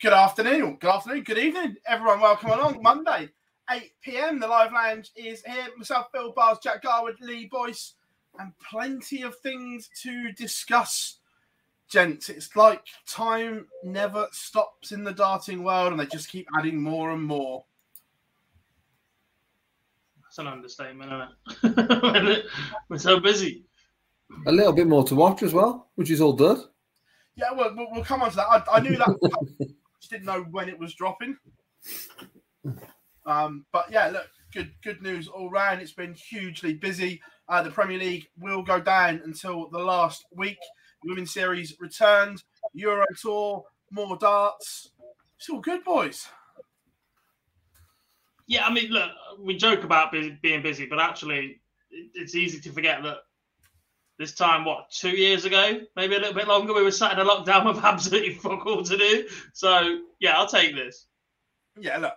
Good afternoon, good afternoon, good evening, everyone. Welcome along. Monday, 8 p.m. The live lounge is here. Myself, Bill Bars, Jack Garwood, Lee Boyce, and plenty of things to discuss. Gents, it's like time never stops in the darting world, and they just keep adding more and more. That's an understatement, isn't it? We're so busy. A little bit more to watch as well, which is all good. Yeah, well, we'll, we'll come on to that. I, I knew that. just didn't know when it was dropping. Um, but yeah, look, good good news all round. It's been hugely busy. Uh, the Premier League will go down until the last week. Women's Series returned. Euro Tour, more darts. It's all good, boys. Yeah, I mean, look, we joke about being busy, but actually, it's easy to forget that this time, what, two years ago, maybe a little bit longer, we were sat in a lockdown with absolutely fuck all to do. So, yeah, I'll take this. Yeah, look,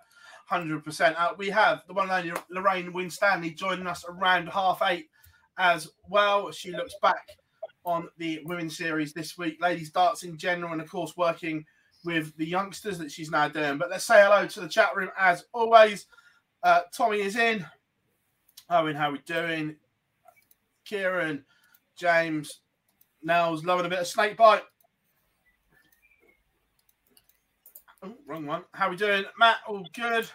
hundred percent. Uh, we have the one and only Lorraine Winstanley joining us around half eight as well. She looks back on the women's series this week, ladies darts in general, and of course working with the youngsters that she's now doing. But let's say hello to the chat room as always. Uh, Tommy is in. Owen, how are we doing? Kieran, James, Nels, loving a bit of snake bite. Oh, wrong one. How we doing, Matt? All good.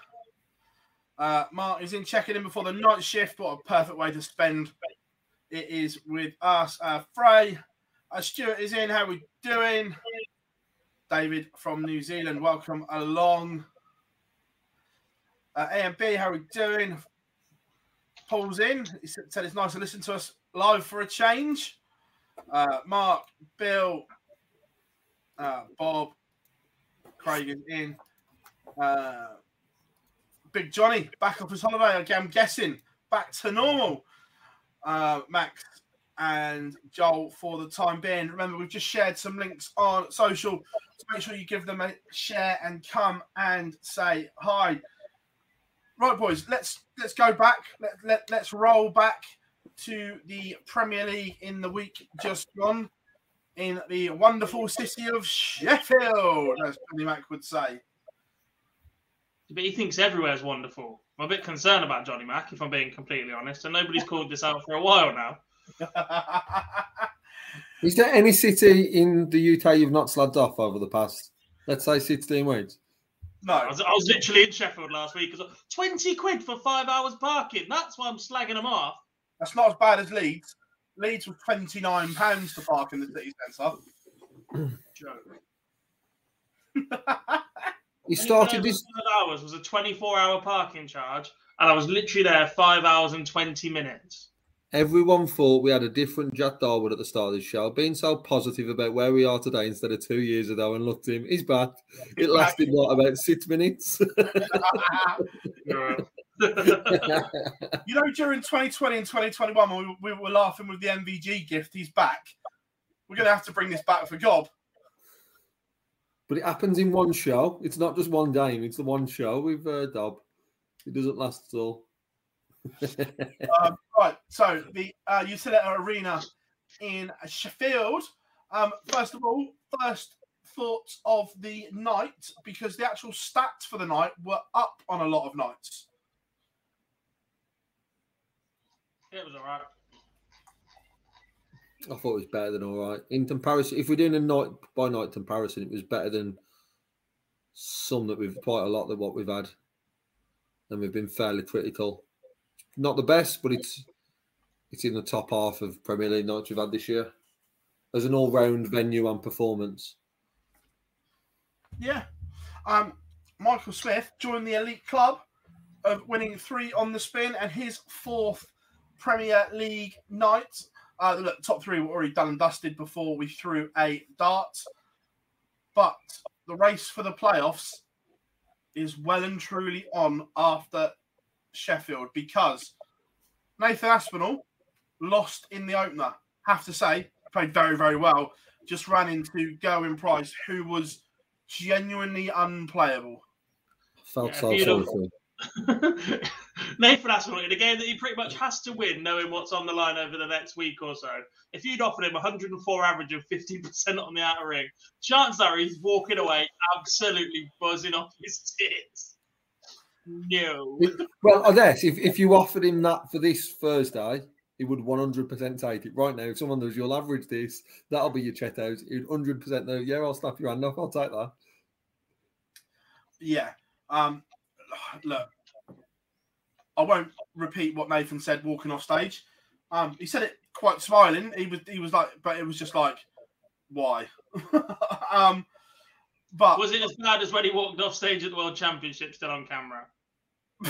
Uh, Mark is in checking in before the night shift. What a perfect way to spend it is with us. Uh, Frey, uh, Stuart is in. How we doing? David from New Zealand, welcome along. Uh, AMB, how we doing? Paul's in. He said it's nice to listen to us live for a change. Uh, Mark, Bill, uh, Bob, Craig is in. Uh, Big Johnny back off his holiday again. I'm guessing back to normal. Uh, Max and Joel for the time being. Remember, we've just shared some links on social. So make sure you give them a share and come and say hi. Right, boys, let's let's go back. Let, let, let's roll back to the Premier League in the week just gone in the wonderful city of Sheffield, as Tony Mac would say. But he thinks everywhere's wonderful. I'm a bit concerned about Johnny Mack, if I'm being completely honest, and nobody's called this out for a while now. Is there any city in the UK you've not slagged off over the past, let's say, 16 weeks? I no, was, I was literally in Sheffield last week. 'cause 20 quid for five hours parking. That's why I'm slagging them off. That's not as bad as Leeds. Leeds was twenty nine pounds to park in the city centre. Joke. You started this. Hours was a 24 hour parking charge, and I was literally there five hours and 20 minutes. Everyone thought we had a different Jack Garwood at the start of the show, being so positive about where we are today instead of two years ago. And looked at him, he's back. It lasted what about six minutes? Yeah. You know, during 2020 and 2021, when we, we were laughing with the MVG gift, he's back. we're going to have to bring this back for Gob. But it happens in one show. It's not just one game. It's the one show with uh, Dob. It doesn't last at all. um, right. So the uh, Utilita Arena in Sheffield. Um, first of all, first thoughts of the night because the actual stats for the night were up on a lot of nights. It was all right. I thought it was better than all right. In comparison, if we're doing a night by night comparison, it was better than some that we've quite a lot than what we've had. And we've been fairly critical. Not the best, but it's it's in the top half of Premier League nights we've had this year. As an all round venue and performance. Yeah. Um, Michael Smith joined the elite club of winning three on the spin and his fourth Premier League night. Uh, look, top three were already done and dusted before we threw a dart. But the race for the playoffs is well and truly on after Sheffield because Nathan Aspinall lost in the opener. Have to say, played very, very well. Just ran into Gerwyn Price, who was genuinely unplayable. Felt Yeah, so you sorry know- for him. Nathan Aspinall in a game that he pretty much has to win, knowing what's on the line over the next week or so. If you'd offered him 104 average and 50% on the outer ring, chances are he's walking away absolutely buzzing off his tits. No. Well, I guess if, if you offered him that for this Thursday, he would 100% take it. Right now, if someone does, you'll average this, that'll be your chetos. out. He'd 100% know, yeah, I'll snap your hand off, I'll take that. Yeah. Um, look, I won't repeat what Nathan said walking off stage. Um, he said it quite smiling. He was he was like, but it was just like, why? um, but Was it as bad as when he walked off stage at the World Championship still on camera?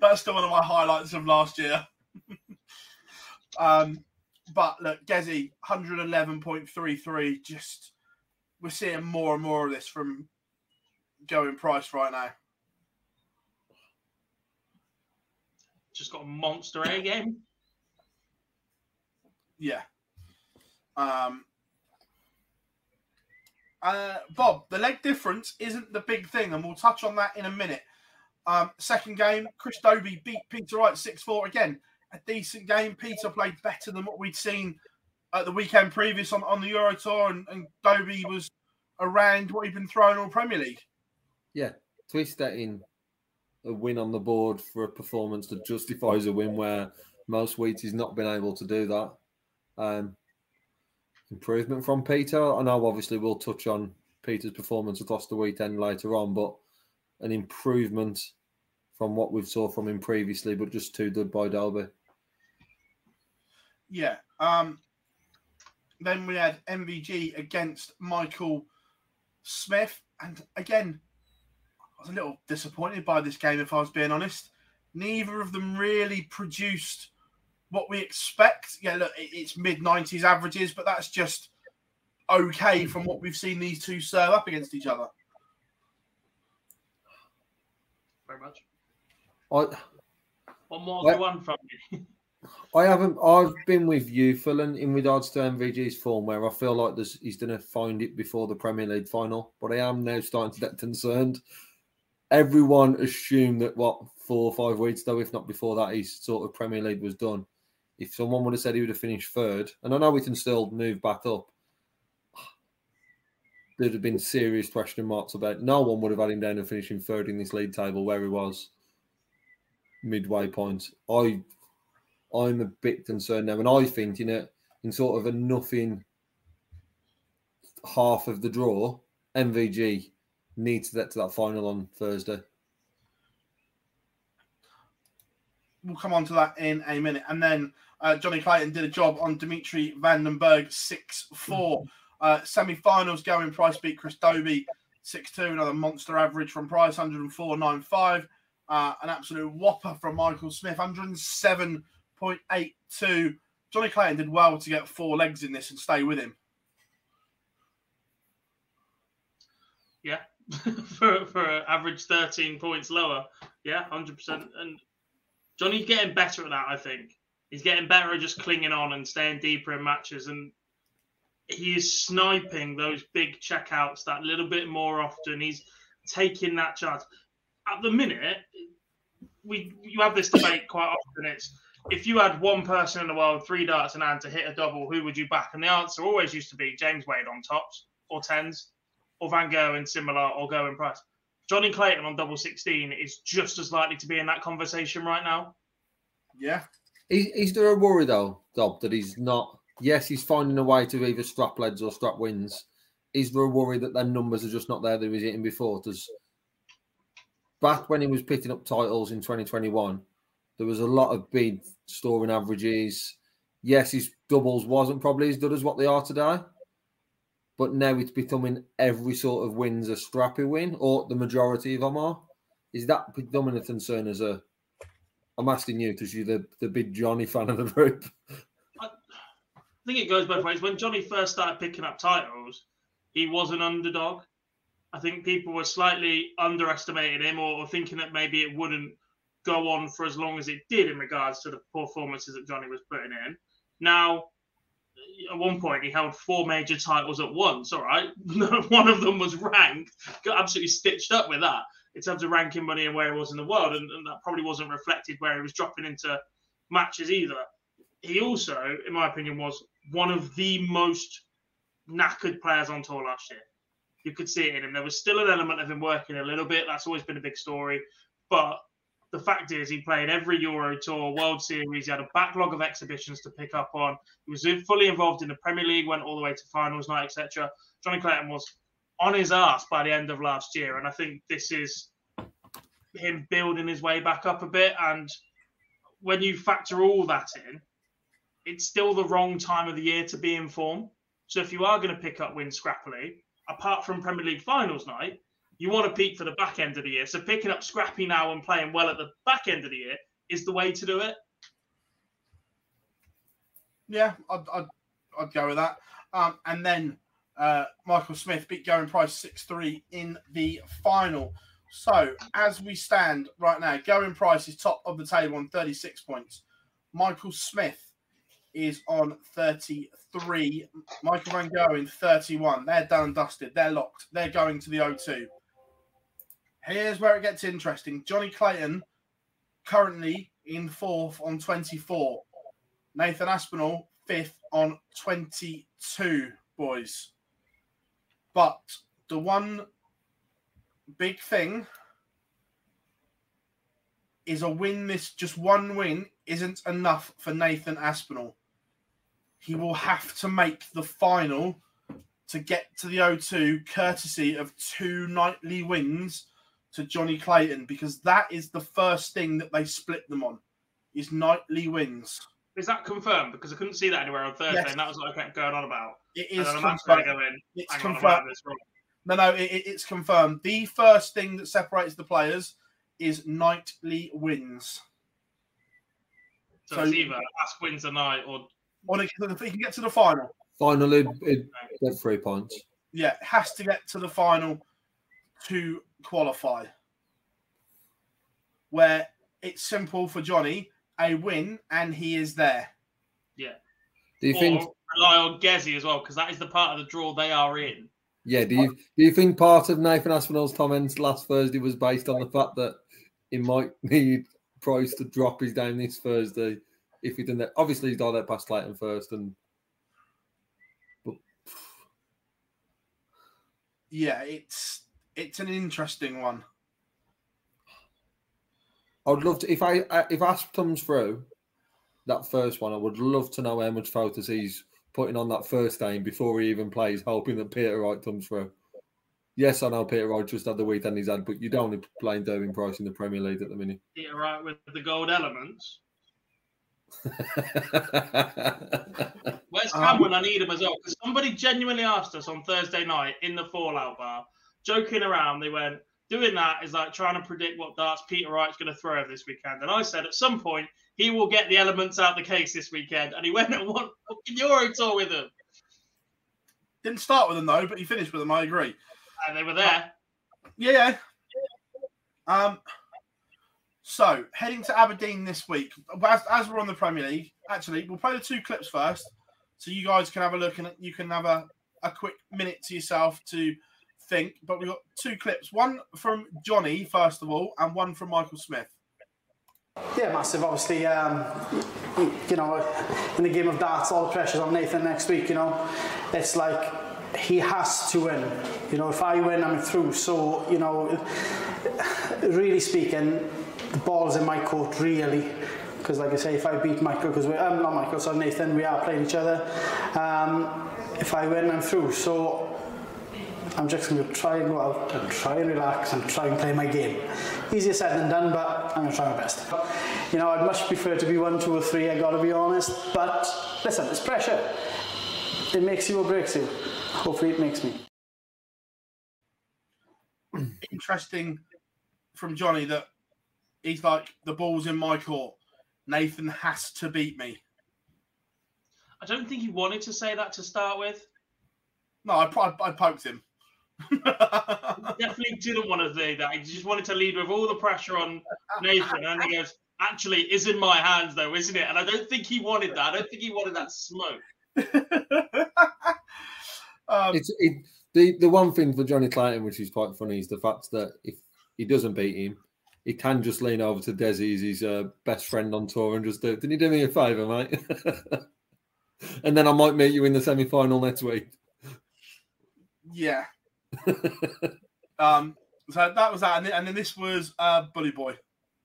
That's still one of my highlights of last year. um, but look, Gezi, 111.33. Just we're seeing more and more of this from Gerwyn Price right now. Just got a monster A game. Yeah. Um, uh, Bob, the leg difference isn't the big thing, and we'll touch on that in a minute. Um, second game, Chris Dobey beat Peter Wright 6 4 again. A decent game. Peter played better than what we'd seen at the weekend previous on, on the Euro Tour, and, and Dobey was around what he'd been throwing all Premier League. Yeah, twist that in a win on the board for a performance that justifies a win where most weeks he's not been able to do that. Um, improvement from Peter. I know obviously we'll touch on Peter's performance across the weekend later on, but an improvement from what we've saw from him previously, but just too good by Dobey. Yeah. Um, then we had MVG against Michael Smith. And again, was a little disappointed by this game, if I was being honest. Neither of them really produced what we expect. Yeah, look, it's mid 90s averages, but that's just okay from what we've seen these two serve up against each other. Very much. I One more Well- to one from me. I haven't. I've been with you, Phil, in in regards to MVG's form, where I feel like there's, he's going to find it before the Premier League final. But I am now starting to get concerned. Everyone assumed that what four or five weeks though, if not before that, his sort of Premier League was done. If someone would have said he would have finished third, and I know we can still move back up, there'd have been serious question marks about. No one would have had him down and finishing third in this league table where he was midway point. I I'm a bit concerned now, and I think in a in sort of a nothing half of the draw, MVG needs to get to that final on Thursday. We'll come on to that in a minute. And then uh, Johnny Clayton did a job on Dimitri Van den Bergh 6 4. Uh, Semi finals Gerwyn Price beat Chris Dobey 6 2. Another monster average from Price 104.95. Uh, an absolute whopper from Michael Smith 107.82. Johnny Clayton did well to get four legs in this and stay with him. Yeah, for for an average thirteen points lower. Yeah, hundred percent. And Johnny's getting better at that. I think He's getting better at just clinging on and staying deeper in matches, and he is sniping those big checkouts that little bit more often. He's taking that chance. At the minute, we you have this debate quite often. It's if you had one person in the world, three darts in hand to hit a double, who would you back? And the answer always used to be James Wade on tops or tens, or Van Gerwen and similar, or Gerwyn Price. Johnny Clayton on double 16 is just as likely to be in that conversation right now. Yeah. Is, is there a worry though, Dob, that he's not? Yes, he's finding a way to either strap leads or strap wins. Is there a worry that their numbers are just not there that he was hitting before? Does back when he was picking up titles in 2021, there was a lot of big storing averages. Yes, his doubles wasn't probably as good as what they are today, but now it's becoming every sort of win's a strappy win, or the majority of them are. Is that predominant concern as a? I'm asking you because you're the, the big Johnny fan of the group. I think it goes both ways. When Johnny first started picking up titles, he was an underdog. I think people were slightly underestimating him or, or thinking that maybe it wouldn't go on for as long as it did in regards to the performances that Johnny was putting in. Now, at one point, he held four major titles at once. All right, one of them was ranked, got absolutely stitched up with that in terms of ranking money and where he was in the world, and, and that probably wasn't reflected where he was dropping into matches either. He also, in my opinion, was one of the most knackered players on tour last year. You could see it in him. There was still an element of him working a little bit. That's always been a big story. But the fact is, he played every Euro Tour, World Series. He had a backlog of exhibitions to pick up on. He was fully involved in the Premier League, went all the way to finals night, etc. Johnny Clayton was on his ass by the end of last year, and I think this is him building his way back up a bit. And when you factor all that in, it's still the wrong time of the year to be in form. So if you are going to pick up wins scrappily, apart from Premier League finals night, you want to peak for the back end of the year. So picking up Scrappy now and playing well at the back end of the year is the way to do it. Yeah, I'd, I'd, I'd go with that. Um, and then uh, Michael Smith beat Gerwyn Price 6 3 in the final. So as we stand right now, Gerwyn Price is top of the table on 36 points. Michael Smith is on 33. Michael Van Gerwen in 31. They're done and dusted. They're locked. They're going to the O2. Here's where it gets interesting. Johnny Clayton currently in fourth on 24. Nathan Aspinall fifth on 22, boys. But the one big thing is a win this just one win isn't enough for Nathan Aspinall. He will have to make the final to get to the O2 courtesy of two nightly wins to Johnny Clayton because that is the first thing that they split them on is nightly wins. Is that confirmed? Because I couldn't see that anywhere on Thursday, yes. and that was what I kept going on about. It is confirmed. Going, it's confirmed. No, no, it, it's confirmed. The first thing that separates the players is nightly wins. So, so it's either ask wins a night or. Or he can get to the final. Finally, it, get three points. Yeah, has to get to the final to qualify. Where it's simple for Johnny, a win and he is there. Yeah. Do you or think rely on Gezi as well because that is the part of the draw they are in. Yeah. Do you do you think part of Nathan Aspinall's comments last Thursday was based on the fact that he might need Price to drop his down this Thursday if he didn't? That. Obviously, he's got that past Clayton first, and but yeah, it's it's an interesting one. I would love to if I uh, if Asp comes through that first one. I would love to know how much focus he's putting on that first game before he even plays, hoping that Peter Wright comes through. Yes, I know Peter Wright just had the weekend he's had, but you don't need playing Gerwyn Price in the Premier League at the minute. Peter Wright with the gold elements. Where's Cameron? Um, I need him as well. Because somebody genuinely asked us on Thursday night in the Fallout bar joking around. They went, doing that is like trying to predict what darts Peter Wright's going to throw over this weekend. And I said at some point he will get the elements out the case this weekend. And he went and won fucking Euro Tour with them. Didn't start with them though, but he finished with them. I agree. And they were there. Yeah. Um. So heading to Aberdeen this week. As, as we're on the Premier League, actually, we'll play the two clips first, so you guys can have a look and you can have a, a quick minute to yourself to think. But we've got two clips. One from Johnny first of all, and one from Michael Smith. Yeah, massive. Obviously, um, you, know, in the game of darts, all the pressure's on Nathan next week. You know, it's like he has to win. You know, if I win, I'm through. So, you know, really speaking, the ball's in my court, really. Because, like I say, if I beat Michael, because we're um, not Michael, so Nathan, we are playing each other. Um, if I win, I'm through. So, I'm just going to try and go out and try and relax and try and play my game. Easier said than done, but I'm going to try my best. You know, I'd much prefer to be one, two, or three, I got to be honest. But listen, it's pressure. It makes you or breaks you. Hopefully, it makes me. Interesting from Johnny that he's like, the ball's in my court. Nathan has to beat me. I don't think he wanted to say that to start with. No, I, I, I poked him. Definitely didn't want to say that. He just wanted to lead with all the pressure on Nathan. And he goes, actually, it's in my hands, though, isn't it? And I don't think he wanted that. I don't think he wanted that smoke. um, It's it, the the one thing for Johnny Clayton, which is quite funny, is the fact that if he doesn't beat him, he can just lean over to Desi, his uh, best friend on tour, and just do. Can you do me a favour, mate? and then I might meet you in the semi final next week. yeah. Um, so that was that, and then, this was uh, Bully Boy.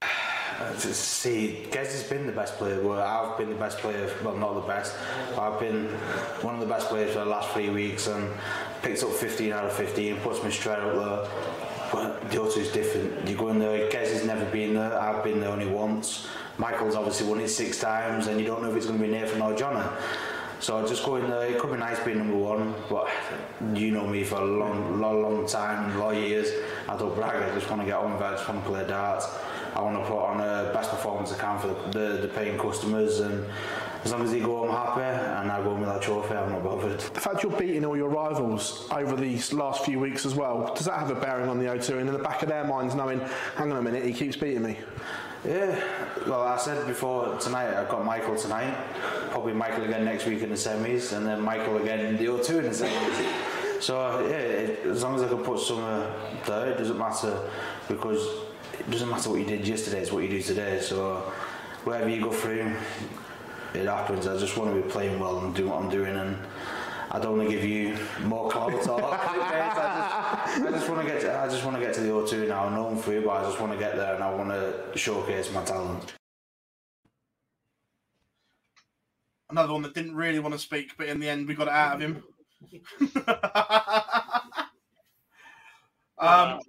See, Gez has been the best player. Well, I've been the best player. Well, not the best. I've been one of the best players for the last three weeks and picked up 15 out of 15. Puts me straight up there. But the O2 is different. You go in there. Gez has never been there. I've been there only once. Michael's obviously won it six times, and you don't know if it's going to be Nathan or Johnny. So I'll just go in there. It could be nice being number one, but you know me for a long, long, long time, of years. I don't brag. I just want to get on with it. I just want to play darts. I want to put on the best performance I can for the, the, the paying customers, and as long as they go home happy and I go home with that trophy, I'm not bothered. The fact you're beating all your rivals over these last few weeks as well, does that have a bearing on the O2 and in the back of their minds knowing, hang on a minute, he keeps beating me? Yeah, well, I said before tonight, I've got Michael tonight, probably Michael again next week in the semis, and then Michael again in the O2 in the semis. So, yeah, it, as long as I can put some uh, there, it doesn't matter because it doesn't matter what you did yesterday, it's what you do today. So, wherever you go through, it happens. I just want to be playing well and doing what I'm doing, and I don't want to give you more clout or I just, I just want to get. To, I just want to get to the O2 now. I know I'm free, but I just want to get there and I want to showcase my talent. Another one that didn't really want to speak, but in the end we got it out of him. um,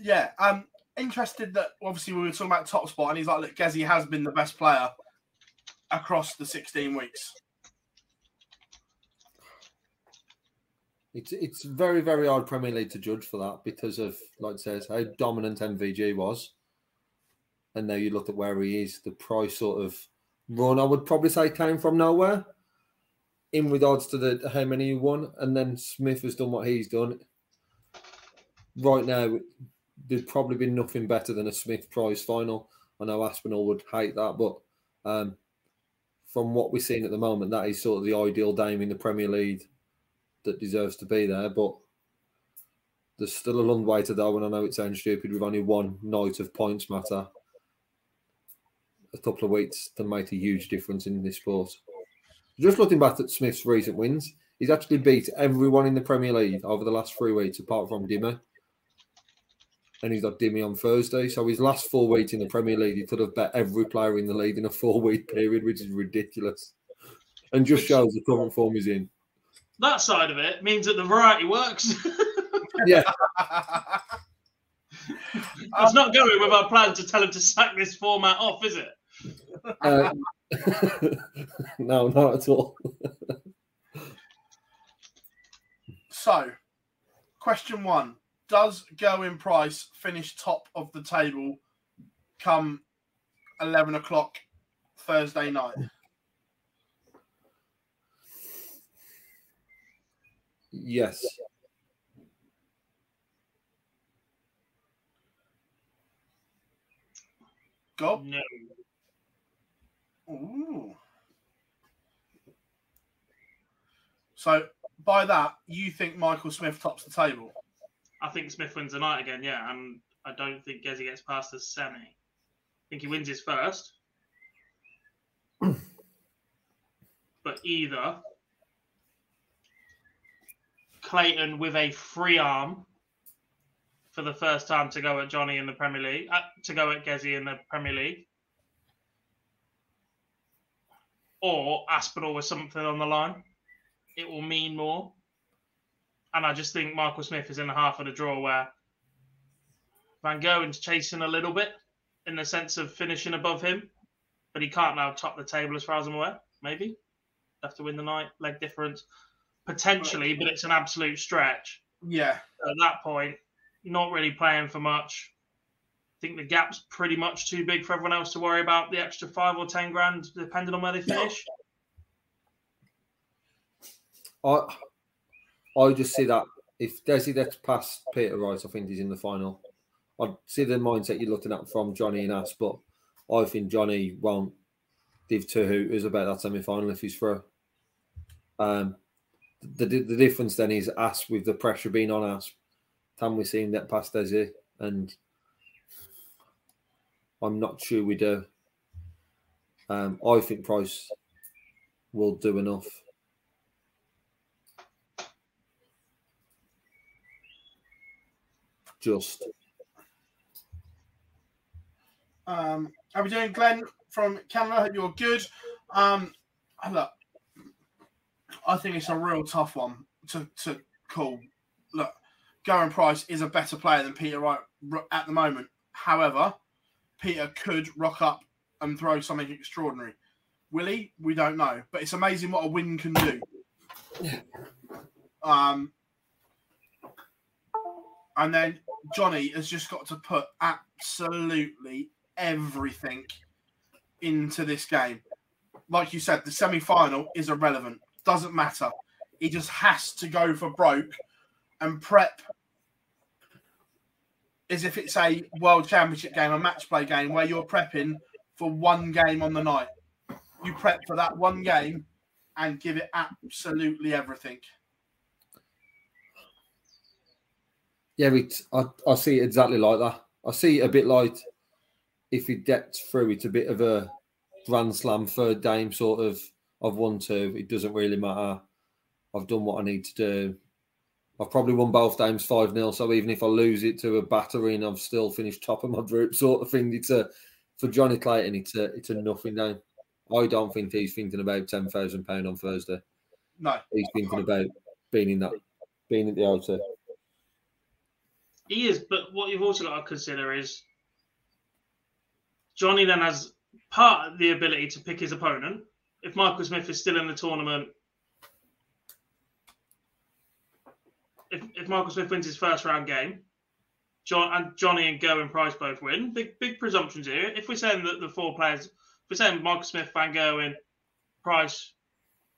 yeah, um, interested that obviously we were talking about top spot, and he's like, look, Gezi has been the best player across the 16 weeks. It's it's very very hard Premier League to judge for that because of like it says how dominant MVG was, and now you look at where he is. The price sort of run I would probably say came from nowhere, in regards to the how many he won, and then Smith has done what he's done. Right now, there'd probably been nothing better than a Smith Price final. I know Aspinall would hate that, but um, from what we're seeing at the moment, that is sort of the ideal Dame in the Premier League that deserves to be there. But there's still a long way to go, and I know it sounds stupid with only one night of points matter. A couple of weeks can make a huge difference in this sport. Just looking back at Smith's recent wins, he's actually beat everyone in the Premier League over the last three weeks, apart from Dimmer. And he's got Dimmy on Thursday. So his last four weeks in the Premier League, he could have bet every player in the league in a four week period, which is ridiculous. And just shows the current form he's in. That side of it means that the variety works. Yeah. It's not going with our plan to tell him to sack this format off, is it? Uh, no, not at all. So, question one Does Gerwyn Price finish top of the table come 11 o'clock Thursday night? Yes. Go. No. Ooh. So by that, you think Michael Smith tops the table? I think Smith wins the night again, yeah, and I don't think Gezi gets past the semi. I think he wins his first. but either Clayton with a free arm for the first time to go at Johnny in the Premier League, uh, to go at Gezi in the Premier League, or Aspinall with something on the line. It will mean more. And I just think Michael Smith is in the half of the draw where Van Gerwen's chasing a little bit in the sense of finishing above him, but he can't now top the table as far as I'm aware. Maybe have to win the night, leg difference, potentially, but it's an absolute stretch. Yeah. At that point, not really playing for much. I think the gap's pretty much too big for everyone else to worry about the extra five or ten grand, depending on where they finish. I I just see that if Desi gets past Peter Rice, I think he's in the final. I see the mindset you're looking at from Johnny and us, but I think Johnny won't give two hooters about that semi final if he's through. Um, the, the difference then is us with the pressure being on us. Can we see him get past Desi? And I'm not sure we do. Um, I think Price will do enough. Just. Um, how are we doing, Glenn from Canada? Hope you're good. Um, look, I think it's a real tough one to, to call. Look, Gerwyn Price is a better player than Peter Wright at the moment. However, Peter could rock up and throw something extraordinary. Will he? We don't know. But it's amazing what a win can do. Um, and then Johnny has just got to put absolutely everything into this game. Like you said, the semi final is irrelevant. Doesn't matter. He just has to go for broke and prep as if it's a world championship game, a match play game where you're prepping for one game on the night. You prep for that one game and give it absolutely everything. Yeah, I, I see it exactly like that. I see it a bit like if he gets through, it's a bit of a grand slam third game sort of. I've won two. It doesn't really matter. I've done what I need to do. I've probably won both games 5 0. So even if I lose it to a battering, I've still finished top of my group, sort of thing. It's a, for Johnny Clayton, it's a, it's a nothing game. I don't think he's thinking about £10,000 on Thursday. No. He's thinking about being in that, being at the altar. He is, but what you've also got to consider is Johnny then has part of the ability to pick his opponent. If Michael Smith is still in the tournament, if, if Michael Smith wins his first round game, John and Johnny and Gerwyn Price both win. Big big presumptions here. If we're saying that the four players, if we're saying Michael Smith, Van Gerwen, Price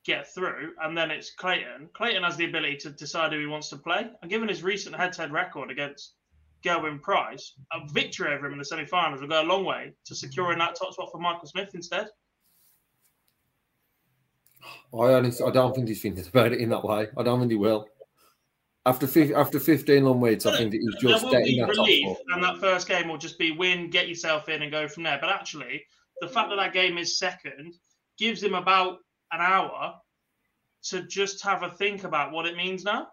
get through, and then it's Clayton. Clayton has the ability to decide who he wants to play. And given his recent head-to-head record against Gerwyn Price, a victory over him in the semi-finals will go a long way to securing that top spot for Michael Smith instead. I honestly, I don't think he's thinking about it in that way. I don't think he will. After after 15 long weeks, I think that he's just there will getting be that relief, and that first game will just be win, get yourself in, and go from there. But actually, the fact that that game is second gives him about an hour to just have a think about what it means now.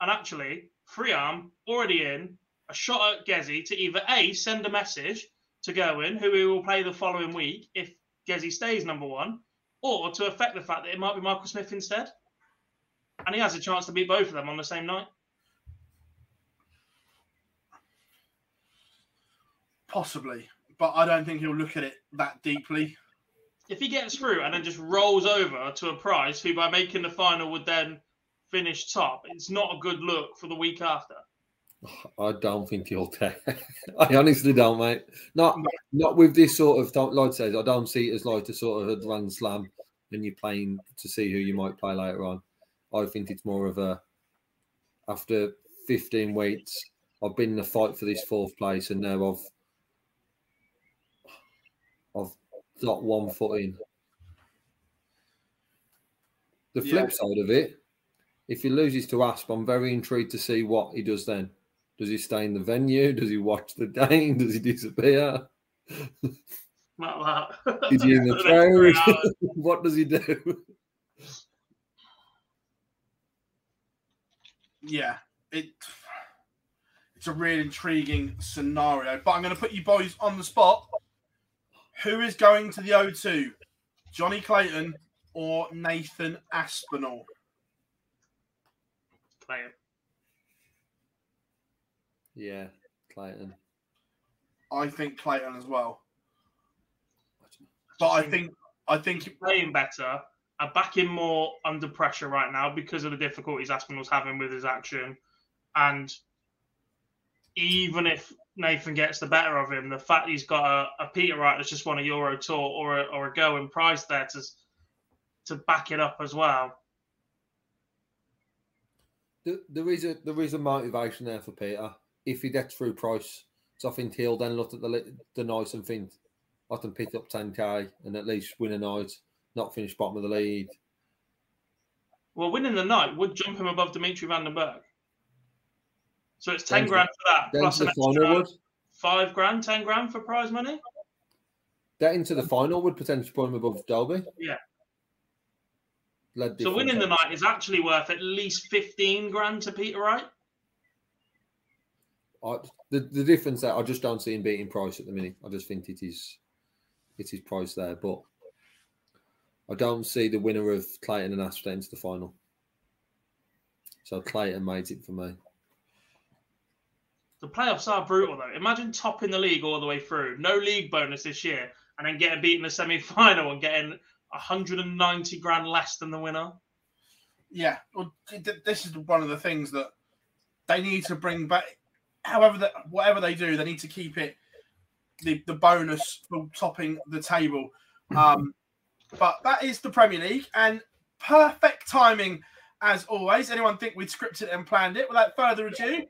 And actually, free arm already in a shot at Gezi to either a send a message to Gerwyn, who he will play the following week if Gezi stays number one, or to affect the fact that it might be Michael Smith instead. And he has a chance to beat both of them on the same night. Possibly. But I don't think he'll look at it that deeply. If he gets through and then just rolls over to a price who, by making the final, would then finish top, it's not a good look for the week after. I don't think he'll take. I honestly don't, mate. Not not with this sort of don't- like I says. I don't see it as like a sort of a grand slam, and you're playing to see who you might play later on. I think it's more of a after 15 weeks. I've been in a fight for this fourth place, and now I've I've got one foot in. The Yeah. flip side of it, if he loses to Asp, I'm very intrigued to see what he does then. Does he stay in the venue? Does he watch the game? Does he disappear? Like that. Is he in the For next crowd? what does he do? yeah, it it's a really intriguing scenario. But I'm going to put you boys on the spot. Who is going to the O2? Johnny Clayton or Nathan Aspinall? Play him. Yeah, Clayton. I think Clayton as well. But I think I think he's playing better. I back him more under pressure right now because of the difficulties Aspinall's having with his action. And even if Nathan gets the better of him, the fact he's got a, a Peter Wright that's just won a Euro Tour or a, or a Gerwyn Price there to to back it up as well. There, there is a there is a motivation there for Peter. If he gets through Price, so I think he'll then look at the the night and think, I can pick up 10k and at least win a night, not finish bottom of the lead. Well, winning the night would jump him above Dimitri Van den Bergh. So it's 10 Then- grand for that, plus an the final extra would five grand, 10 grand for prize money. getting to the final would potentially put him above Dobey. Yeah. So winning the night is actually worth at least 15 grand to Peter Wright. I, the the difference that I just don't see him beating Price at the minute. I just think it is it is Price there, but I don't see the winner of Clayton and Asp into the final. So Clayton made it for me. The playoffs are brutal, though. Imagine topping the league all the way through, no league bonus this year, and then getting beat in the semi final and getting 190 grand less than the winner. yeah, well, th- th- this is one of the things that they need to bring back. However, that whatever they do, they need to keep it the, the bonus for topping the table. Um, but that is the Premier League, and perfect timing as always. Anyone think we'd scripted and planned it? Without further ado,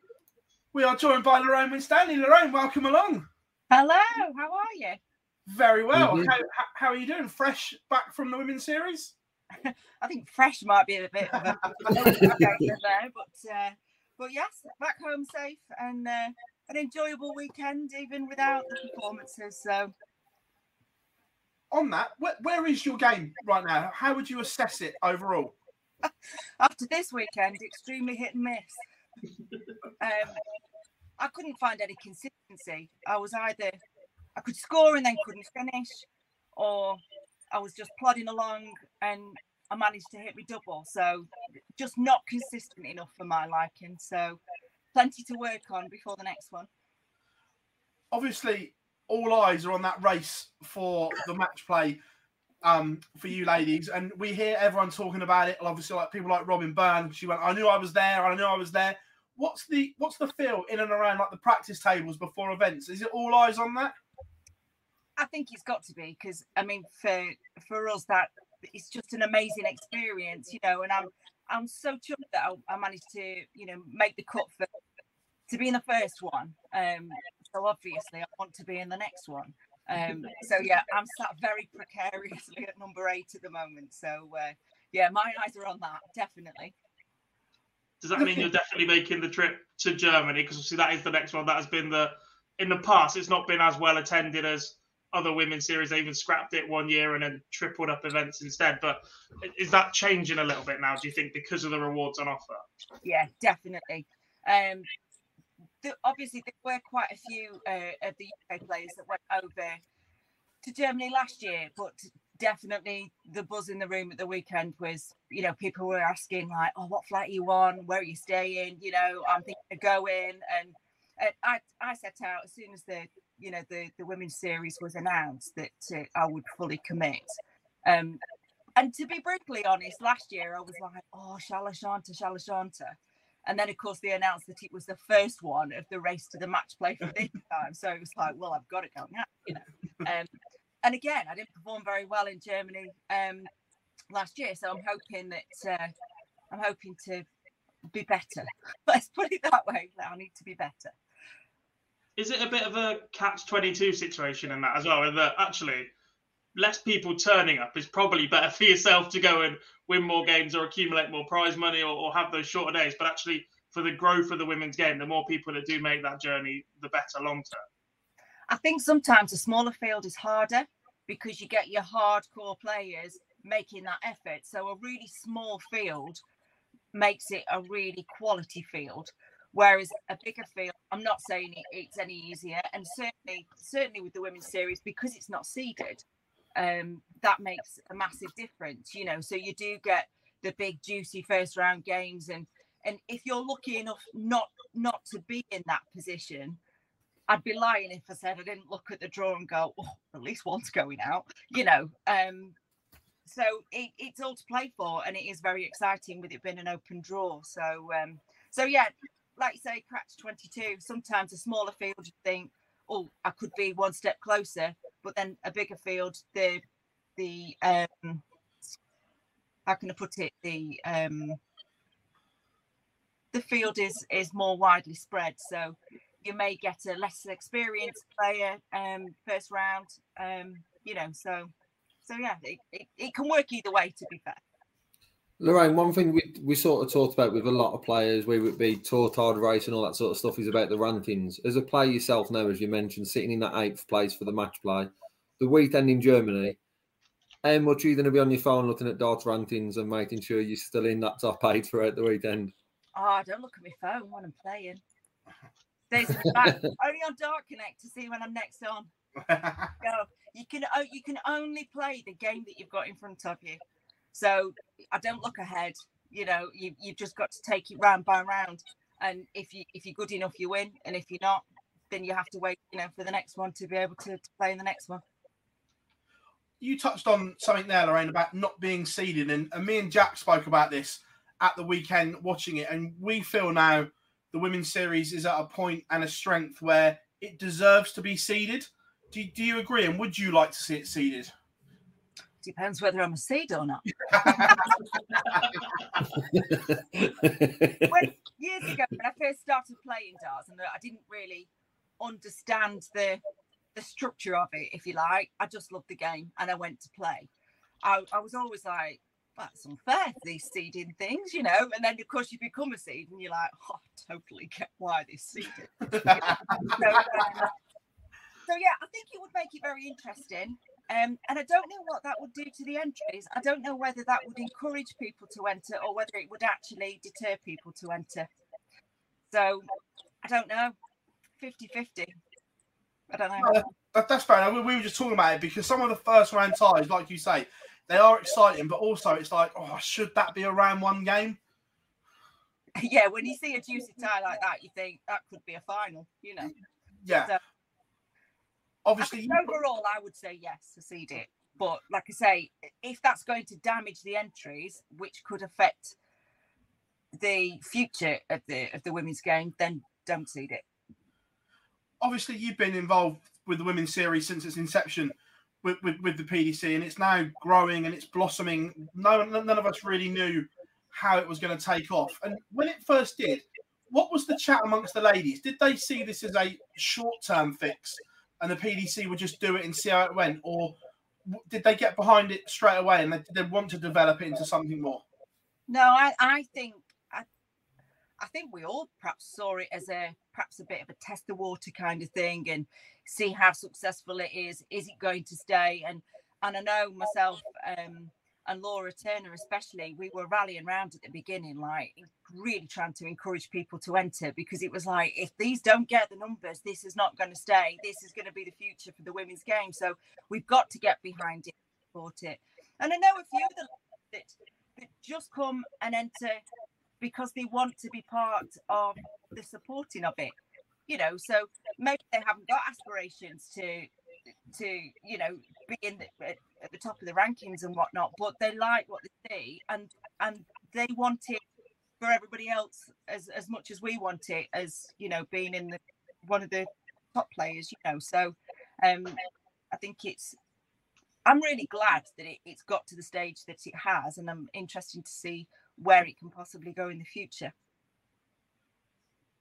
we are joined by Lorraine Winstanley. Lorraine, welcome along. Hello, how are you? Very well. Mhm. How, how, how are you doing? Fresh back from the women's series? I think fresh might be a bit of a factor there, but uh, but yes, back home safe and uh, an enjoyable weekend, even without the performances. So On that, where, where is your game right now? How would you assess it overall? after this weekend, extremely hit and miss. Um, I couldn't find any consistency. I was either I could score and then couldn't finish, or I was just plodding along and I managed to hit me double. So just not consistent enough for my liking. So plenty to work on before the next one. Obviously, all eyes are on that race for the match play um, for you ladies, and we hear everyone talking about it. Obviously, like people like Robin Byrne, she went, "I knew I was there. I knew I was there." What's the what's the feel in and around like the practice tables before events? Is it all eyes on that? I think it's got to be because I mean for for us that it's just an amazing experience, you know, and I'm I'm so chuffed that I, I managed to you know make the cut for to be in the first one. Um, so obviously I want to be in the next one. Um, so yeah, I'm sat very precariously at number eight at the moment. So uh, yeah, my eyes are on that definitely. Does that mean you're definitely making the trip to Germany? Because obviously that is the next one that has been the in the past. It's not been as well attended as other women's series. They even scrapped it one year and then tripled up events instead. But is that changing a little bit now? Do you think because of the rewards on offer? Yeah, definitely. Um, the, obviously, there were quite a few uh, of the UK players that went over to Germany last year, but definitely the buzz in the room at the weekend was, you know, people were asking like, "Oh, what flight are you on? Where are you staying?" You know, I'm thinking of going, and, and I I set out as soon as the you know the the women's series was announced that uh, I would fully commit. Um, and to be brutally honest, last year I was like, "Oh, Shalashanta, Shalashanta." And then, of course, they announced that it was the first one of the race to the match play for this time. So it was like, well, I've got to go now, you know. Um, and again, I didn't perform very well in Germany um, last year, so I'm hoping that uh, I'm hoping to be better. Let's put it that way. I need to be better. Is it a bit of a catch twenty two situation in that as well? That actually, less people turning up is probably better for yourself to go and win more games or accumulate more prize money or, or have those shorter days. But actually, for the growth of the women's game, the more people that do make that journey, the better long term. I think sometimes a smaller field is harder because you get your hardcore players making that effort. So a really small field makes it a really quality field. Whereas a bigger field, I'm not saying it, it's any easier, and certainly, certainly with the women's series because it's not seeded, um, that makes a massive difference. You know, so you do get the big juicy first round games, and and if you're lucky enough not not to be in that position, I'd be lying if I said I didn't look at the draw and go, oh, at least one's going out. You know, um, so it, it's all to play for, and it is very exciting with it being an open draw. So, um, so yeah, like you say, twenty two. Sometimes a smaller field, you think, oh, I could be one step closer, but then a bigger field, the the um, how can I put it? The um, the field is is more widely spread, so you may get a less experienced player um first round um you know so so yeah it, it, it can work either way to be fair Lorraine, one thing we, we sort of talked about with a lot of players, we would be tour card race and all that sort of stuff, is about the rankings. As a player yourself now, as you mentioned, sitting in that eighth place for the match play, the weekend in Germany, how much are you going to be on your phone looking at dart rankings and making sure you're still in that top eight throughout the weekend? Oh, ah, I don't look at my phone when I'm playing. There's only on Dart Connect to see when I'm next on. Go. You can you can only play the game that you've got in front of you. So I don't look ahead. You know, you you've just got to take it round by round. And if you if you're good enough, you win. And if you're not, then you have to wait. You know, for the next one to be able to, to play in the next one. You touched on something there, Lorraine, about not being seeded, and, and me and Jack spoke about this at the weekend watching it, and we feel now the women's series is at a point and a strength where it deserves to be seeded. Do, do you agree? And would you like to see it seeded? Depends whether I'm a seed or not. when, years ago, when I first started playing darts, and I didn't really understand the the structure of it, if you like, I just loved the game and I went to play. I, I was always like, that's unfair, these seeding things, you know. And then, of course, you become a seed and you're like, oh, I totally get why they seeded. so, um, so, yeah, I think it would make it very interesting. Um, and I don't know what that would do to the entries. I don't know whether that would encourage people to enter or whether it would actually deter people to enter. So, I don't know. 50 50. I don't know. that, that's fair. We, we were just talking about it because some of the first round ties, like you say, they are exciting, but also it's like, oh, should that be a round one game? Yeah, when you see a juicy tie like that, you think that could be a final, you know. Yeah. So, Obviously, I overall, I would say yes to seed it. But like I say, if that's going to damage the entries, which could affect the future of the of the women's game, then don't seed it. Obviously, you've been involved with the women's series since its inception with, with, with the PDC, and it's now growing and it's blossoming. No, none of us really knew how it was going to take off. And when it first did, what was the chat amongst the ladies? Did they see this as a short-term fix, and the PDC would just do it and see how it went, or did they get behind it straight away and they, they want to develop it into something more? No, I, I think I, I think we all perhaps saw it as a perhaps a bit of a test the water kind of thing, and see how successful it is. Is it going to stay? And and I know myself um, and Laura Turner especially, we were rallying around at the beginning, like really trying to encourage people to enter because it was like if these don't get the numbers, this is not going to stay. This is going to be the future for the women's game. So we've got to get behind it, support it. And I know a few of the that, that just come and enter because they want to be part of the supporting of it you know so maybe they haven't got aspirations to to you know be in the, at the top of the rankings and whatnot but they like what they see and and they want it for everybody else as as much as we want it as you know being in the one of the top players you know. So um i think it's i'm really glad that it, it's got to the stage that it has and i'm interested to see where it can possibly go in the future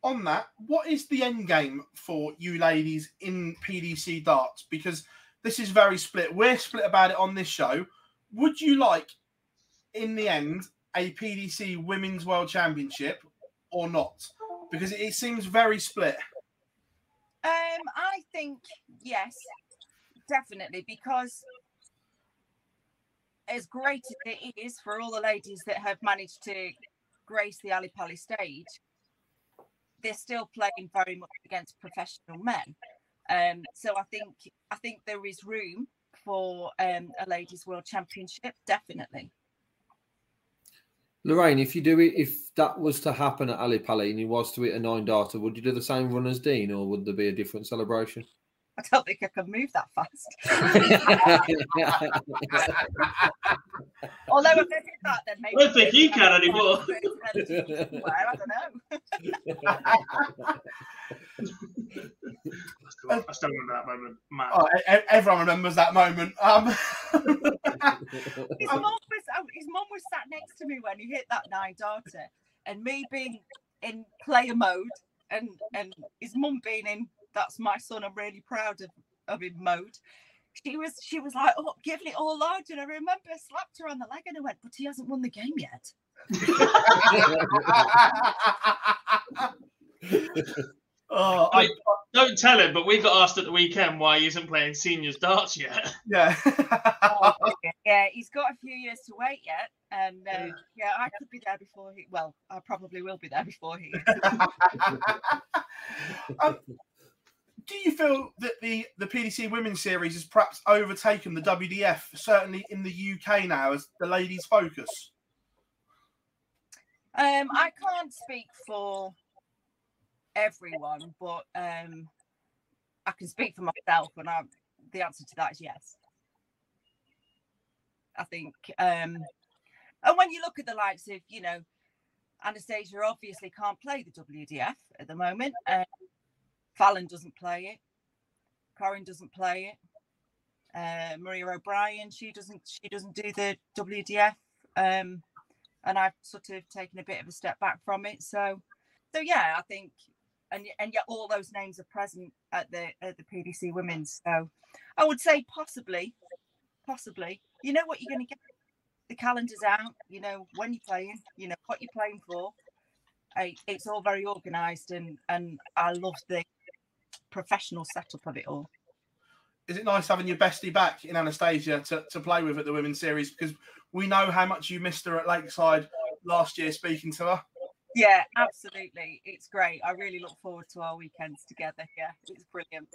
on that, what is the end game for you ladies in PDC darts? Because this is very split. We're split about it on this show. Would you like, in the end, a PDC Women's World Championship or not? Because it seems very split. Um, I think yes, definitely, because as great as it is for all the ladies that have managed to grace the Ali Pali stage, they're still playing very much against professional men. Um, so I think I think there is room for um, a ladies' world championship, definitely. Lorraine, if you do it, if that was to happen at Ali Pali and you was to hit a nine darter, would you do the same run as Dean, or would there be a different celebration? I don't think I can move that fast. Although if I did that, then maybe. I don't think he can anymore. I don't know. I still remember that moment. Man. Oh, everyone remembers that moment. Um, His mum was oh, his mum was sat next to me when he hit that nine darter, and me being in player mode, and and his mum being in that's my son. I'm really proud of of him mode. She was she was like, oh, giving it all out, and I remember I slapped her on the leg and I went, but he hasn't won the game yet. oh, I, don't tell him, but we got asked at the weekend why he isn't playing seniors darts yet. yeah. Oh, yeah, he's got a few years to wait yet, and uh, yeah, I could be there before he. Well, I probably will be there before he. um, do you feel that the the PDC Women's Series has perhaps overtaken the WDF, certainly in the UK now, as the ladies' focus? Um, I can't speak for everyone, but um, I can speak for myself, and I, the answer to that is yes. I think, um, and when you look at the likes of, you know, Anastasia obviously can't play the WDF at the moment. Um, Fallon doesn't play it. Corrine doesn't play it. Uh, Maria O'Brien, she doesn't. She doesn't do the WDF. Um, and I've sort of taken a bit of a step back from it. So, so yeah, I think, and and yet all those names are present at the at the PDC Women's. So, I would say possibly, possibly. You know what you're going to get. The calendar's out. You know when you're playing. You know what you're playing for. I, it's all very organised, and and I love the professional setup of it all. Is it nice having your bestie back in Anastasia to, to play with at the Women's Series? Because we know how much you missed her at Lakeside last year speaking to her. Yeah, absolutely. It's great. I really look forward to our weekends together. Yeah, it's brilliant.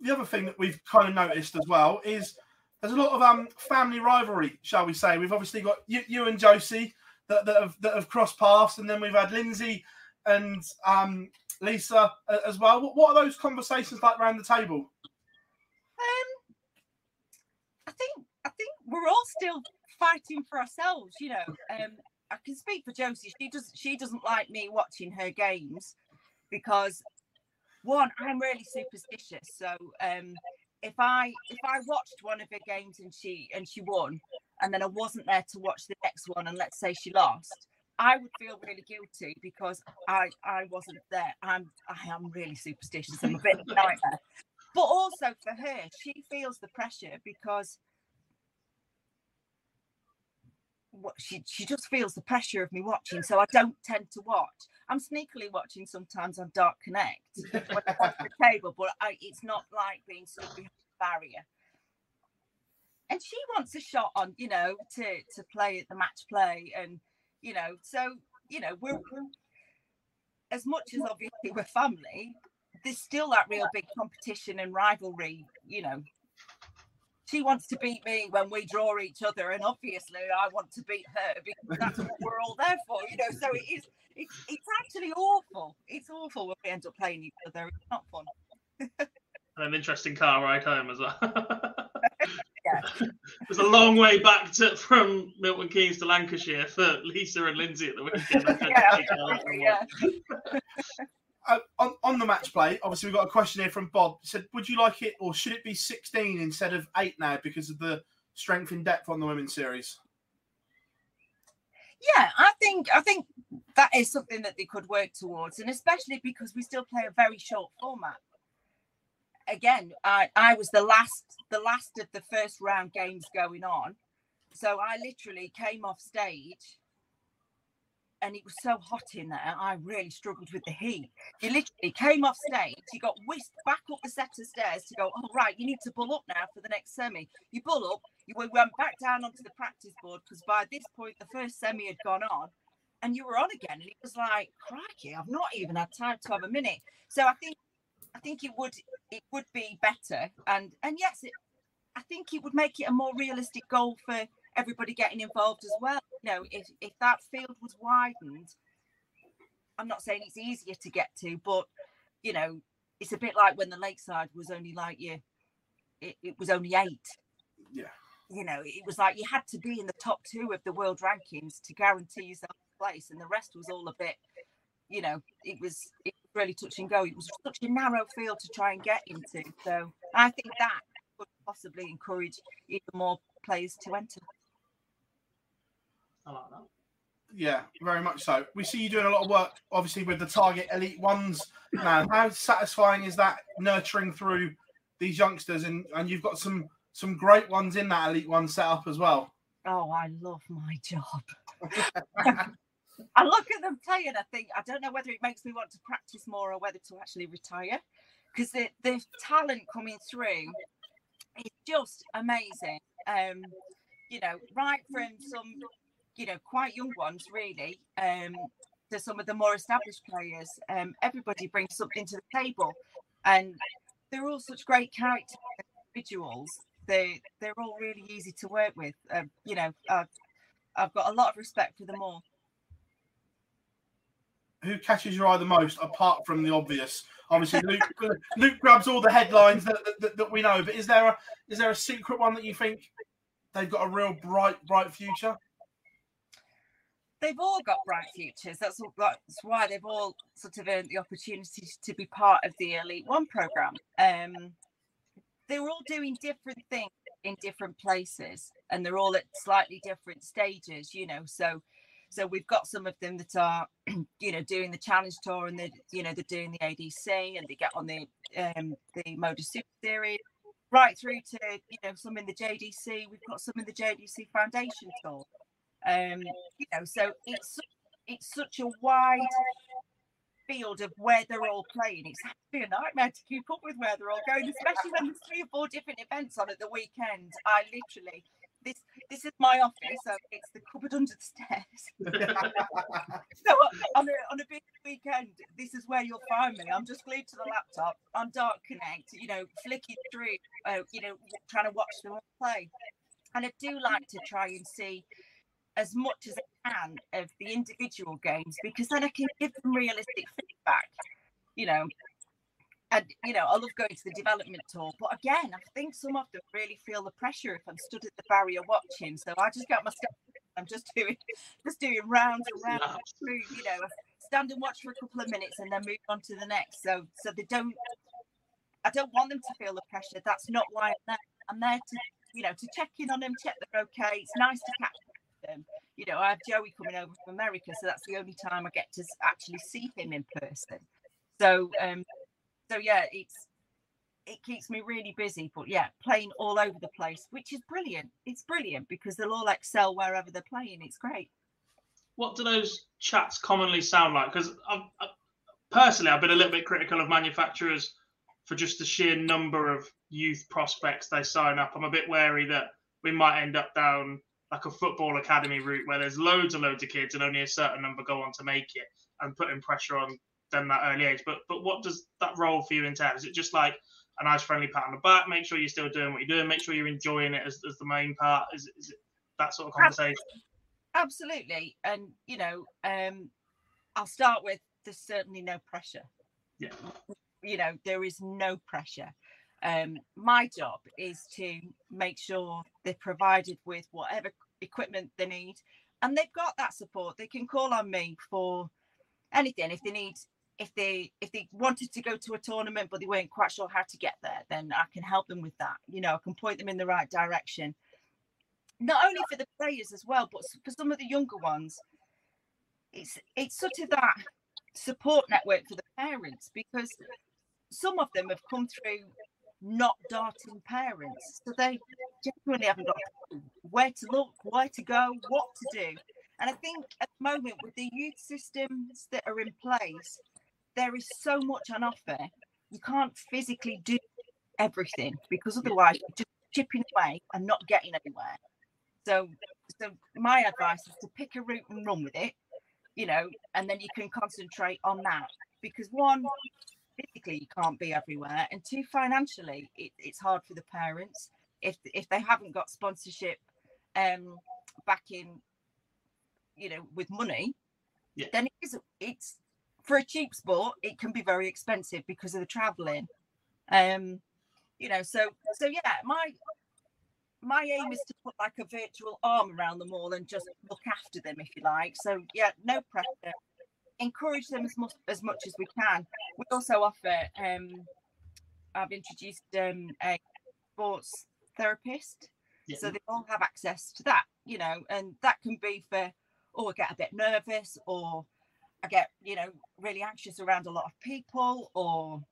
The other thing that we've kind of noticed as well is there's a lot of um family rivalry, shall we say. We've obviously got you, you and Josie that, that have that have crossed paths, and then we've had Lindsay and um Lisa as well. What, what are those conversations like around the table? Um, I think I think we're all still fighting for ourselves. You know, um, I can speak for Josie. She does she doesn't like me watching her games because one, I'm really superstitious. So um, if I if I watched one of her games and she and she won, and then I wasn't there to watch the next one, and let's say she lost, I would feel really guilty because I I wasn't there. I'm I am really superstitious. I'm a bit of a nightmare. But also for her, she feels the pressure because what she she just feels the pressure of me watching. So I don't tend to watch. I'm sneakily watching sometimes on Dart Connect when I the table, but I, it's not like being stood behind a barrier. And she wants a shot on, you know, to to play at the match play and you know, so you know, we're, we're as much as obviously we're family, there's still that real big competition and rivalry, you know. She wants to beat me when we draw each other, and obviously I want to beat her because that's what we're all there for, you know. So it is it's it's actually awful. It's awful when we end up playing each other. It's not fun. and an interesting car ride home as well. yeah. was a long way back to from Milton Keynes to Lancashire for Lisa and Lindsay at the weekend. yeah, yeah. Uh, on, on the match play, obviously we've got a question here from Bob. He said, "Would you like it, or should it be 16 instead of eight now because of the strength in depth on the women's series?" Yeah, I think I think that is something that they could work towards, and especially because we still play a very short format. Again, I, I was the last the last of the first round games going on, so I literally came off stage and it was so hot in there. I really struggled with the heat. He literally came off stage. He got whisked back up the set of stairs to go. Oh right, you need to bull up now for the next semi. You bull up. You went back down onto the practice board because by this point the first semi had gone on, and you were on again. And it was like, crikey, I've not even had time to have a minute. So I think, I think it would it would be better. And and yes, it, I think it would make it a more realistic goal for everybody getting involved as well. You know, if, if that field was widened, I'm not saying it's easier to get to, but you know, it's a bit like when the lakeside was only like you, it, it was only eight. Yeah. You know, it was like you had to be in the top two of the world rankings to guarantee yourself a place, and the rest was all a bit, you know, it was it was really touch and go. It was such a narrow field to try and get into. So I think that could possibly encourage even more players to enter. I like that. Yeah, very much so. We see you doing a lot of work, obviously, with the Target Elite Ones. Now, how satisfying is that nurturing through these youngsters? And and you've got some some great ones in that Elite One setup as well. Oh, I love my job. I look at them play and I think I don't know whether it makes me want to practice more or whether to actually retire because the, the talent coming through is just amazing. Um, you know, right from some you know, quite young ones really, um, to some of the more established players. Um, everybody brings something to the table, and they're all such great character individuals. They they're all really easy to work with. Um, you know, I've, I've got a lot of respect for them all. Who catches your eye the most, apart from the obvious? Obviously, Luke, Luke grabs all the headlines that, that, that we know. But is there a is there a secret one that you think they've got a real bright bright future? they've all got bright futures. That's, that's why they've all sort of earned the opportunity to be part of the Elite One program. Um, they're all doing different things in different places, and they're all at slightly different stages. You know, so so we've got some of them that are, you know, doing the challenge tour, and they, you know, they're doing the ADC, and they get on the um, the Modus Super Series. Right through to you know some in the JDC, we've got some in the JDC Foundation Tour. Um, you know, so it's it's such a wide field of where they're all playing. It's actually a nightmare to keep up with where they're all going, especially when there's three or four different events on at the weekend. I literally this this is my office, so it's the cupboard under the stairs. so on a on a big weekend, this is where you'll find me. I'm just glued to the laptop on Dart Connect, you know, flicking through, uh, you know, trying to watch them all play. And I do like to try and see as much as I can of the individual games because then I can give them realistic feedback. You know, and you know, I love going to the development tour, but again, I think some of them really feel the pressure if I'm stood at the barrier watching. So I just got my stuff. I'm just doing, just doing rounds and rounds through. You know, stand and watch for a couple of minutes and then move on to the next. So, so they don't. I don't want them to feel the pressure. That's not why I'm there. I'm there to, you know, to check in on them, check they're okay. It's nice to catch them. You know, I have Joey coming over from America, so that's the only time I get to actually see him in person. So, um, so yeah, it's it keeps me really busy. But yeah, playing all over the place, which is brilliant. It's brilliant because they'll all excel wherever they're playing. It's great. What do those chats commonly sound like? Because personally, I've been a little bit critical of manufacturers for just the sheer number of youth prospects they sign up. I'm a bit wary that we might end up down like a football academy route where there's loads and loads of kids and only a certain number go on to make it and putting pressure on them that early age. But but what does that role for you entail? Is it just like a nice friendly pat on the back? Make sure you're still doing what you're doing. Make sure you're enjoying it as, as the main part. Is, is it that sort of conversation? Absolutely. And you know, um, I'll start with there's certainly no pressure. Yeah. You know, there is no pressure. Um, my job is to make sure they're provided with whatever equipment they need, and they've got that support. They can call on me for anything if they need. If they if they wanted to go to a tournament but they weren't quite sure how to get there, then I can help them with that. You know, I can point them in the right direction. Not only for the players as well, but for some of the younger ones, it's it's sort of that support network for the parents because some of them have come through not darting parents, so they genuinely haven't got where to look, where to go, what to do. And I think at the moment with the youth systems that are in place, there is so much on offer. You can't physically do everything because otherwise you're just chipping away and not getting anywhere. So, so my advice is to pick a route and run with it, you know, and then you can concentrate on that. Because one, physically you can't be everywhere, and two, financially it, it's hard for the parents if if they haven't got sponsorship um back in, you know, with money. Yeah. Then it is it's for a cheap sport. It can be very expensive because of the travelling. Um, you know, so so yeah, my my aim is to put like a virtual arm around them all and just look after them if you like. So yeah, no pressure. Encourage them as much as much as we can. We also offer um I've introduced um a sports therapist. Yeah. So they all have access to that, you know, and that can be for oh I get a bit nervous or I get, you know, really anxious around a lot of people or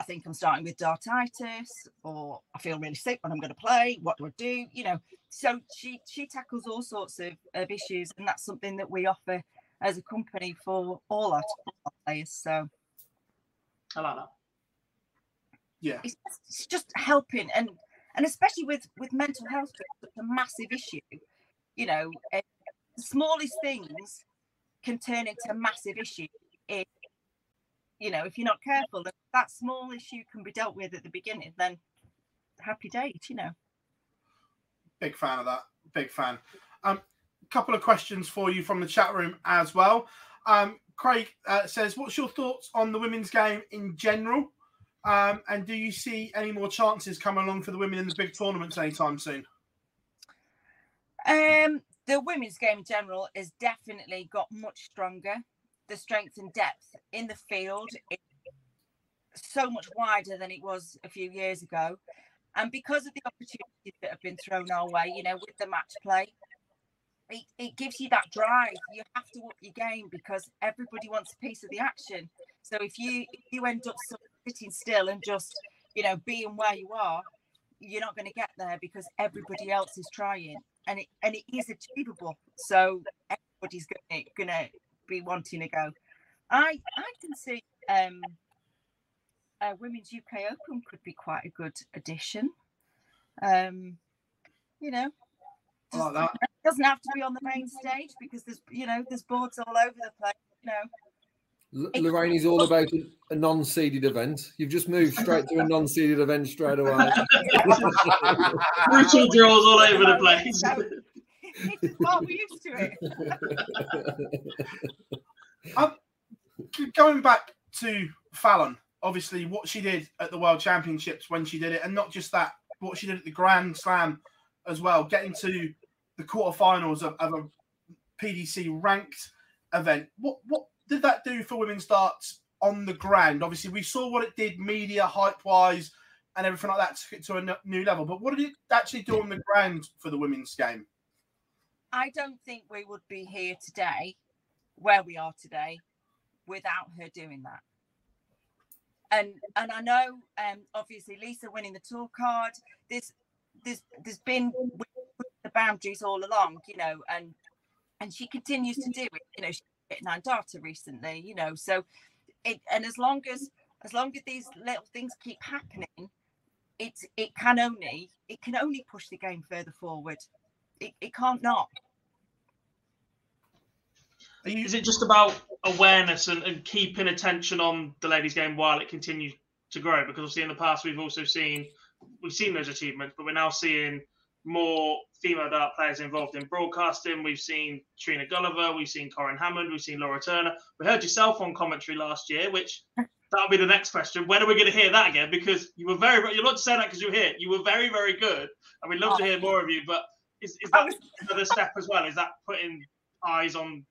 I think I'm starting with dartitis, or I feel really sick when I'm going to play. What do I do? You know, so she she tackles all sorts of, of issues, and that's something that we offer as a company for all our players. So I like that. Yeah. It's just, it's just helping, and and especially with with mental health, it's a massive issue. You know, uh, the smallest things can turn into a massive issue if you know if you're not careful that small issue can be dealt with at the beginning then happy days you know Big fan of that. Big fan. Um, couple of questions for you from the chat room as well. Um, Craig uh, says, "What's your thoughts on the women's game in general? Um, and do you see any more chances coming along for the women in the big tournaments anytime soon?" um the women's game in general has definitely got much stronger. The strength and depth in the field is so much wider than it was a few years ago. And because of the opportunities that have been thrown our way you know with the match play it, it gives you that drive. You have to up your game because everybody wants a piece of the action. So if you if you end up sitting still and just you know being where you are you're not going to get there because everybody else is trying and it and it is achievable. So everybody's gonna, gonna be wanting to go. I i can see um uh, women's uk open could be quite a good addition. Um you know I like that. it doesn't have to be on the main stage because there's you know there's boards all over the place you know Lorraine is all about a, a non-seeded event. You've just moved straight to a non-seeded event straight away. Brutal draws all over the place. well, we're used to it Um, g- going back to Fallon, obviously what she did at the World Championships when she did it, and not just that, what she did at the Grand Slam as well, getting to the quarterfinals of, of a PDC ranked event. What what did that do for women's darts on the ground? Obviously, we saw what it did media hype wise and everything like that took it to a new level. But what did it actually do on the ground for the women's game? I don't think we would be here today, where we are today, without her doing that. And and I know, um, obviously Lisa winning the tour card. There's there's there's been the boundaries all along, you know, and and she continues to do it. You know, she nine data recently, you know, so it and as long as as long as these little things keep happening, it's it can only it can only push the game further forward. It, it can't not. Is it just about awareness and, and keeping attention on the ladies' game while it continues to grow? Because obviously in the past we've also seen we've seen those achievements, but we're now seeing more female dart players involved in broadcasting. We've seen Trina Gulliver, we've seen Corrine Hammond, we've seen Laura Turner. We heard yourself on commentary last year, which that'll be the next question. When are we going to hear that again? Because you were very, you're not to say that because you're here. You were very, very good, and we'd love to hear oh. more of you. But is, is that another step as well? Is that putting eyes on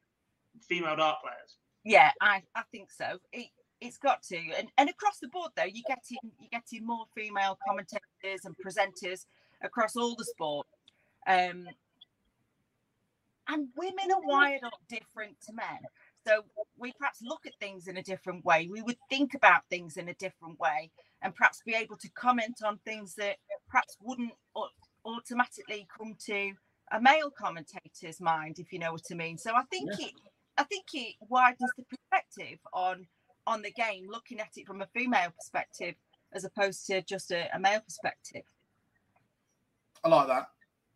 female dart players? Yeah, I, I think so. It it's got to, and and across the board though, you're getting you're getting more female commentators and presenters across all the sport. Um, and women are wired up different to men. So we perhaps look at things in a different way. We would think about things in a different way and perhaps be able to comment on things that perhaps wouldn't automatically come to a male commentator's mind, if you know what I mean. So I think yeah. it I think it widens the perspective on on the game, looking at it from a female perspective as opposed to just a, a male perspective. I like that.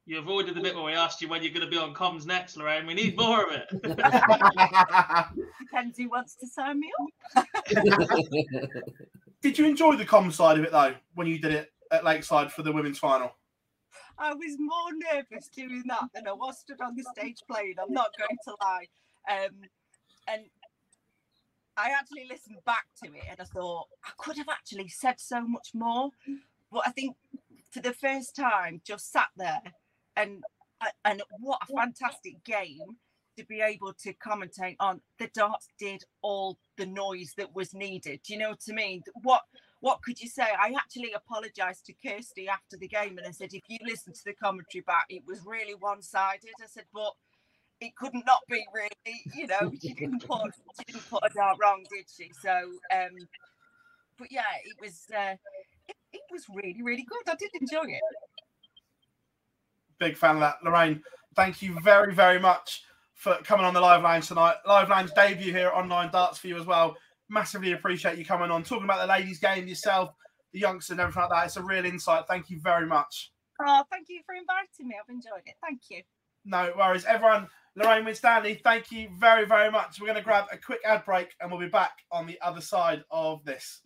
You avoided the bit where we asked you when you're going to be on comms next, Lorraine. We need more of it. Depends who wants to sign me up. did you enjoy the comms side of it though when you did it at Lakeside for the women's final? I was more nervous doing that than I was stood on the stage playing. I'm not going to lie. Um, and I actually listened back to it and I thought I could have actually said so much more. But I think for the first time, just sat there and and what a fantastic game to be able to commentate on. The darts did all the noise that was needed. Do you know what i mean? What what could you say? I actually apologized to kirsty after the game and i said if you listen to the commentary back it was really one-sided. I said but it couldn't not be really you know she didn't put she didn't put a dart wrong did she? So um but yeah it was uh it, was really really good i did enjoy it big fan of that. Lorraine, thank you very, very much for coming on the live lounge tonight. Live lounge debut here online darts for you as well. Massively appreciate you coming on, talking about the ladies' game yourself, the youngsters, and everything like that. It's a real insight. Thank you very much. Oh, thank you for inviting me. I've enjoyed it. Thank you. No worries. Everyone, Lorraine Winstanley, thank you very, very much. We're going to grab a quick ad break and we'll be back on the other side of this.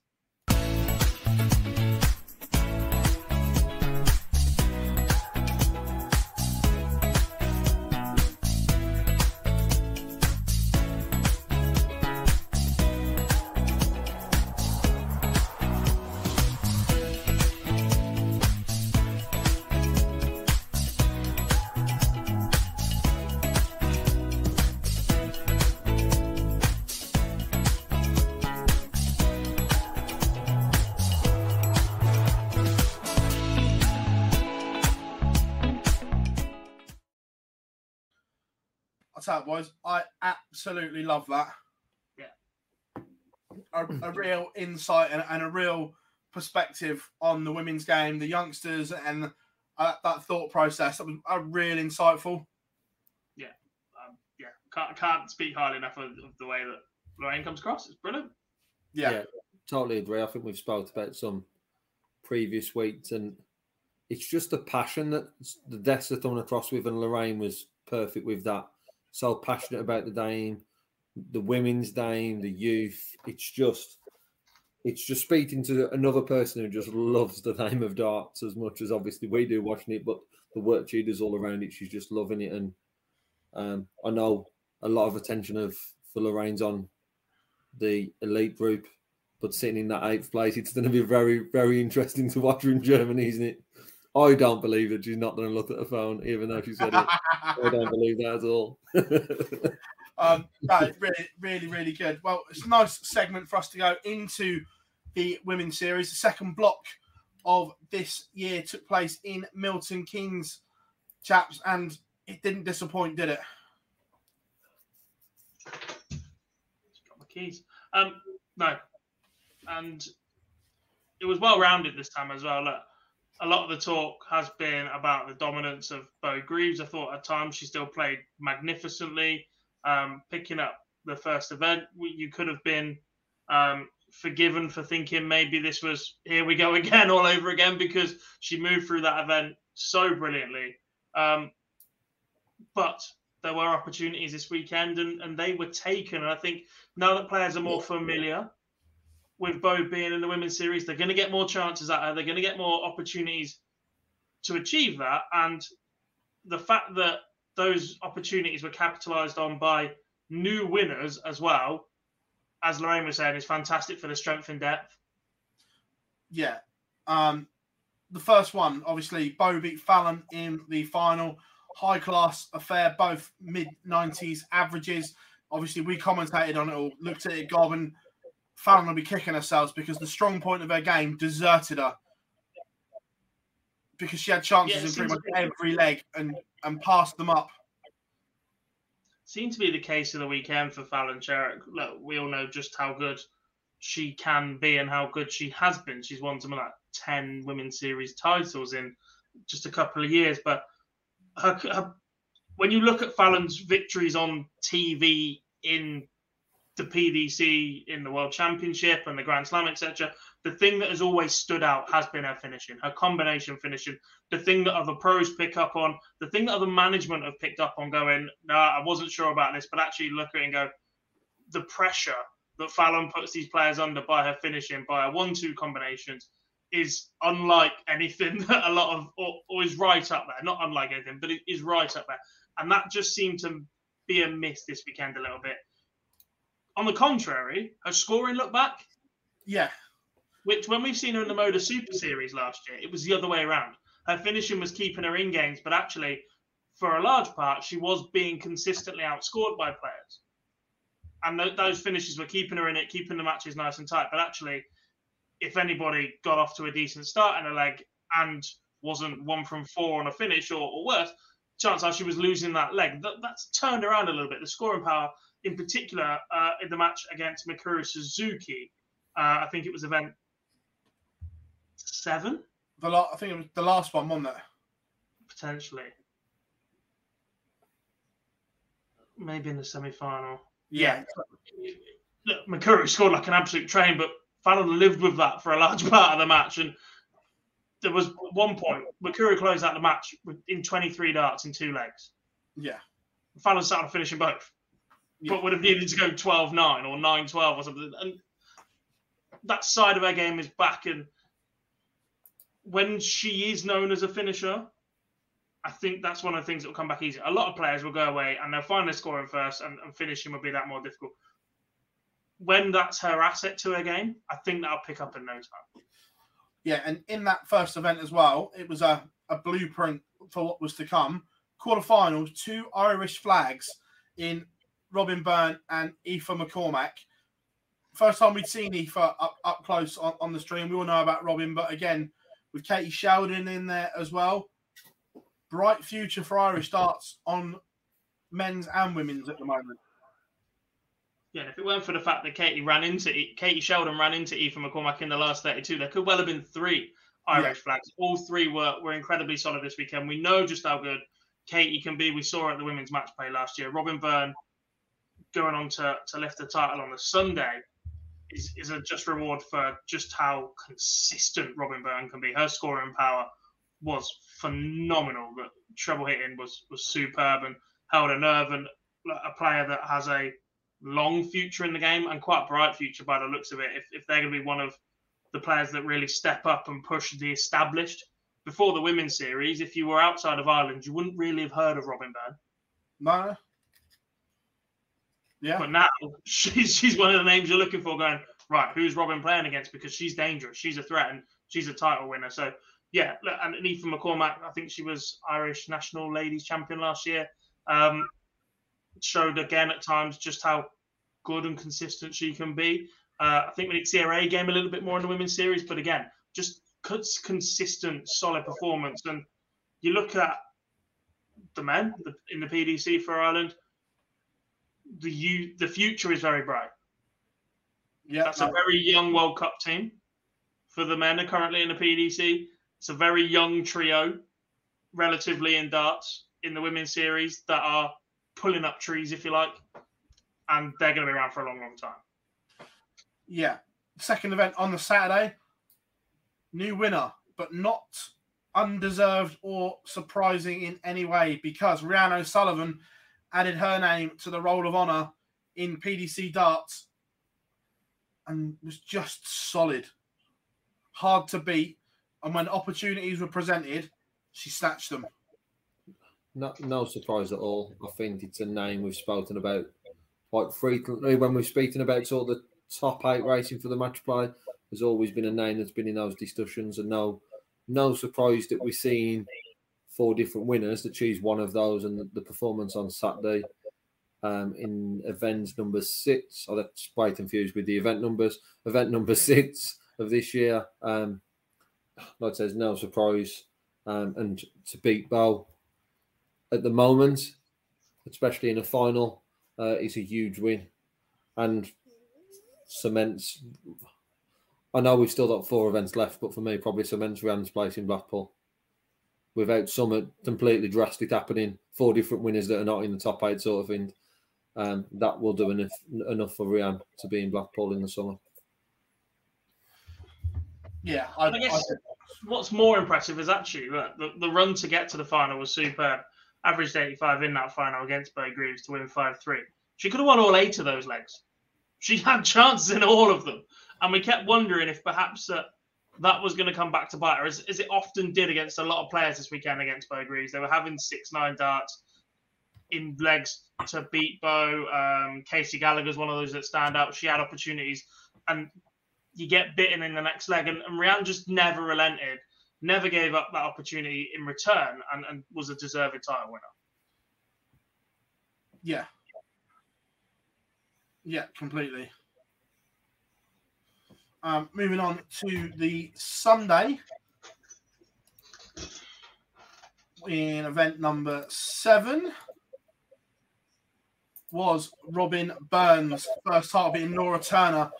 That was. I absolutely love that. Yeah. A, a real insight and, and, a real perspective on the women's game, the youngsters, and uh, that thought process. That was uh, real insightful. Yeah. Um, yeah. Can't, can't speak highly enough of, of, the way that Lorraine comes across. It's brilliant. Yeah. yeah. Totally agree. I think we've spoke about some previous weeks and it's just the passion that the deaths are thrown across with, and Lorraine was perfect with that so passionate about the game, the women's game, the youth. It's just, it's just speaking to another person who just loves the game of darts as much as obviously we do watching it. But the work she does all around it, she's just loving it. And um, I know a lot of attention of for Lorraine's on the elite group, but sitting in that eighth place, it's going to be very, very interesting to watch her in Germany, isn't it? I don't believe that she's not going to look at the phone, even though she said it. I don't believe that at all. um, no, really, really, really good. Well, it's a nice segment for us to go into the women's series. The second block of this year took place in Milton Keynes, chaps, and it didn't disappoint, did it? Got my keys. Um, no, and it was well rounded this time as well. Look, a lot of the talk has been about the dominance of Beau Greaves. I thought at times she still played magnificently, um, picking up the first event. You could have been um, forgiven for thinking maybe this was here we go again all over again because she moved through that event so brilliantly. Um, but there were opportunities this weekend and, and they were taken. And I think now that players are more familiar with Beau being in the women's series, they're going to get more chances at her. They're going to get more opportunities to achieve that. And the fact that those opportunities were capitalized on by new winners as well, as Lorraine was saying, is fantastic for the strength and depth. Yeah. Um, the first one, obviously, Beau beat Fallon in the final. High class affair, both mid 90s averages. Obviously, we commentated on it all, looked at it, Gob, Fallon will be kicking herself because the strong point of her game deserted her because she had chances yeah, in pretty much every leg and and passed them up. seemed to be the case of the weekend for Fallon Sherrock. Look, we all know just how good she can be and how good she has been. She's won some of like 10 women's series titles in just a couple of years. But her, her, when you look at Fallon's victories on TV in the PDC, in the World Championship and the Grand Slam, etc., the thing that has always stood out has been her finishing, her combination finishing. The thing that other pros pick up on, the thing that other management have picked up on, going, "No, nah, I wasn't sure about this," but actually look at it and go, the pressure that Fallon puts these players under by her finishing, by her one-two combinations, is unlike anything that a lot of, or, or is right up there. Not unlike anything, but it is right up there. And that just seemed to be a miss this weekend a little bit. On the contrary, her scoring looked back. Yeah. Which, when we've seen her in the Modus Super Series last year, it was the other way around. Her finishing was keeping her in games, but actually, for a large part, she was being consistently outscored by players. And th- those finishes were keeping her in it, keeping the matches nice and tight. But actually, if anybody got off to a decent start in a leg and wasn't one from four on a finish or, or worse, chances are she was losing that leg. That, that's turned around a little bit. The scoring power, in particular, uh, in the match against Mikuru Suzuki, uh, I think it was event seven. The la- I think it was the last one, wasn't it? Potentially. Maybe in the semi final. Yeah. yeah. Look, Mikuru scored like an absolute train, but Fallon lived with that for a large part of the match. And there was one point, Mikuru closed out the match in 23 darts in two legs. Yeah. Fallon started finishing both. But would have needed to go 12 9 or 9 12 or something. And that side of her game is back. And when she is known as a finisher, I think that's one of the things that will come back easy. A lot of players will go away and they'll find their scoring first, and, and finishing will be that more difficult. When that's her asset to her game, I think that'll pick up in no time. Yeah, and in that first event as well, it was a, a blueprint for what was to come. Quarterfinals, two Irish flags in Robyn Byrne and Aoife McCormack. First time we'd seen Aoife up, up close on, on the stream. We all know about Robyn, but again, with Katie Sheldon in there as well. Bright future for Irish darts on men's and women's at the moment. Yeah, if it weren't for the fact that Katie ran into Katie Sheldon ran into Aoife McCormack in the last 32, there could well have been three Irish yeah. flags. All three were, were incredibly solid this weekend. We know just how good Katie can be. We saw her at the women's match play last year. Robyn Byrne going on to, to lift the title on the Sunday is, is a just reward for just how consistent Robyn Byrne can be. Her scoring power was phenomenal. The treble hitting was was superb and held a nerve and a player that has a long future in the game and quite a bright future by the looks of it. If, if they're going to be one of the players that really step up and push the established before the women's series, if you were outside of Ireland, you wouldn't really have heard of Robyn Byrne. No. Yeah. But now she's she's one of the names you're looking for. Going right, who's Robyn playing against? Because she's dangerous. She's a threat, and she's a title winner. So yeah, and Aoife McCormack, I think she was Irish national ladies champion last year. Um, showed again at times just how good and consistent she can be. Uh, I think we need to see her A game a little bit more in the women's series, but again, just cuts consistent, solid performance. And you look at the men in the PDC for Ireland, the you, the future is very bright. Yeah, that's a very young World Cup team for the men are currently in the PDC. It's a very young trio, relatively in darts in the women's series that are pulling up trees, if you like, and they're going to be around for a long, long time. Yeah. Second event on the Saturday, new winner, but not undeserved or surprising in any way because Rhian O'Sullivan added her name to the roll of honour in PDC darts and was just solid. Hard to beat. And when opportunities were presented, she snatched them. No, no surprise at all. I think it's a name we've spoken about quite frequently when we're speaking about sort of the top eight racing for the match play. There's always been a name that's been in those discussions, and no, no surprise that we're seeing four different winners that choose one of those, and the, the performance on Saturday um, in events number six. Oh, that's quite confused with the event numbers. Event number six of this year. Um, like I says, no surprise. Um, and to beat Beau at the moment, especially in a final, uh, is a huge win, and cements. I know we've still got four events left, but for me, probably cements Rhian's place in Blackpool. Without some completely drastic happening, four different winners that are not in the top eight, sort of thing. Um, that will do enough enough for Rhian to be in Blackpool in the summer. Yeah, I, I guess I, what's more impressive is actually that the, the run to get to the final was superb. Averaged 85 in that final against Beau Greaves to win 5 3. She could have won all eight of those legs. She had chances in all of them. And we kept wondering if perhaps uh, that was going to come back to bite her, as, as, it often did against a lot of players this weekend against Beau Greaves. They were having 6 9 darts in legs to beat Beau. Um, Casey Gallagher's one of those that stand out. She had opportunities. And you get bitten in the next leg. And, and Rhian just never relented, never gave up that opportunity in return, and, and was a deserving title winner. Yeah. Yeah, completely. Um, moving on to the Sunday in event number seven was Robyn Byrne's first title beating Laura Turner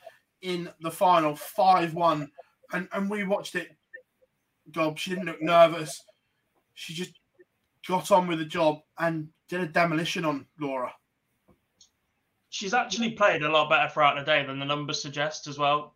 in the final, 5 1. And, and we watched it. Gob, she didn't look nervous. She just got on with the job and did a demolition on Laura. She's actually played a lot better throughout the day than the numbers suggest as well.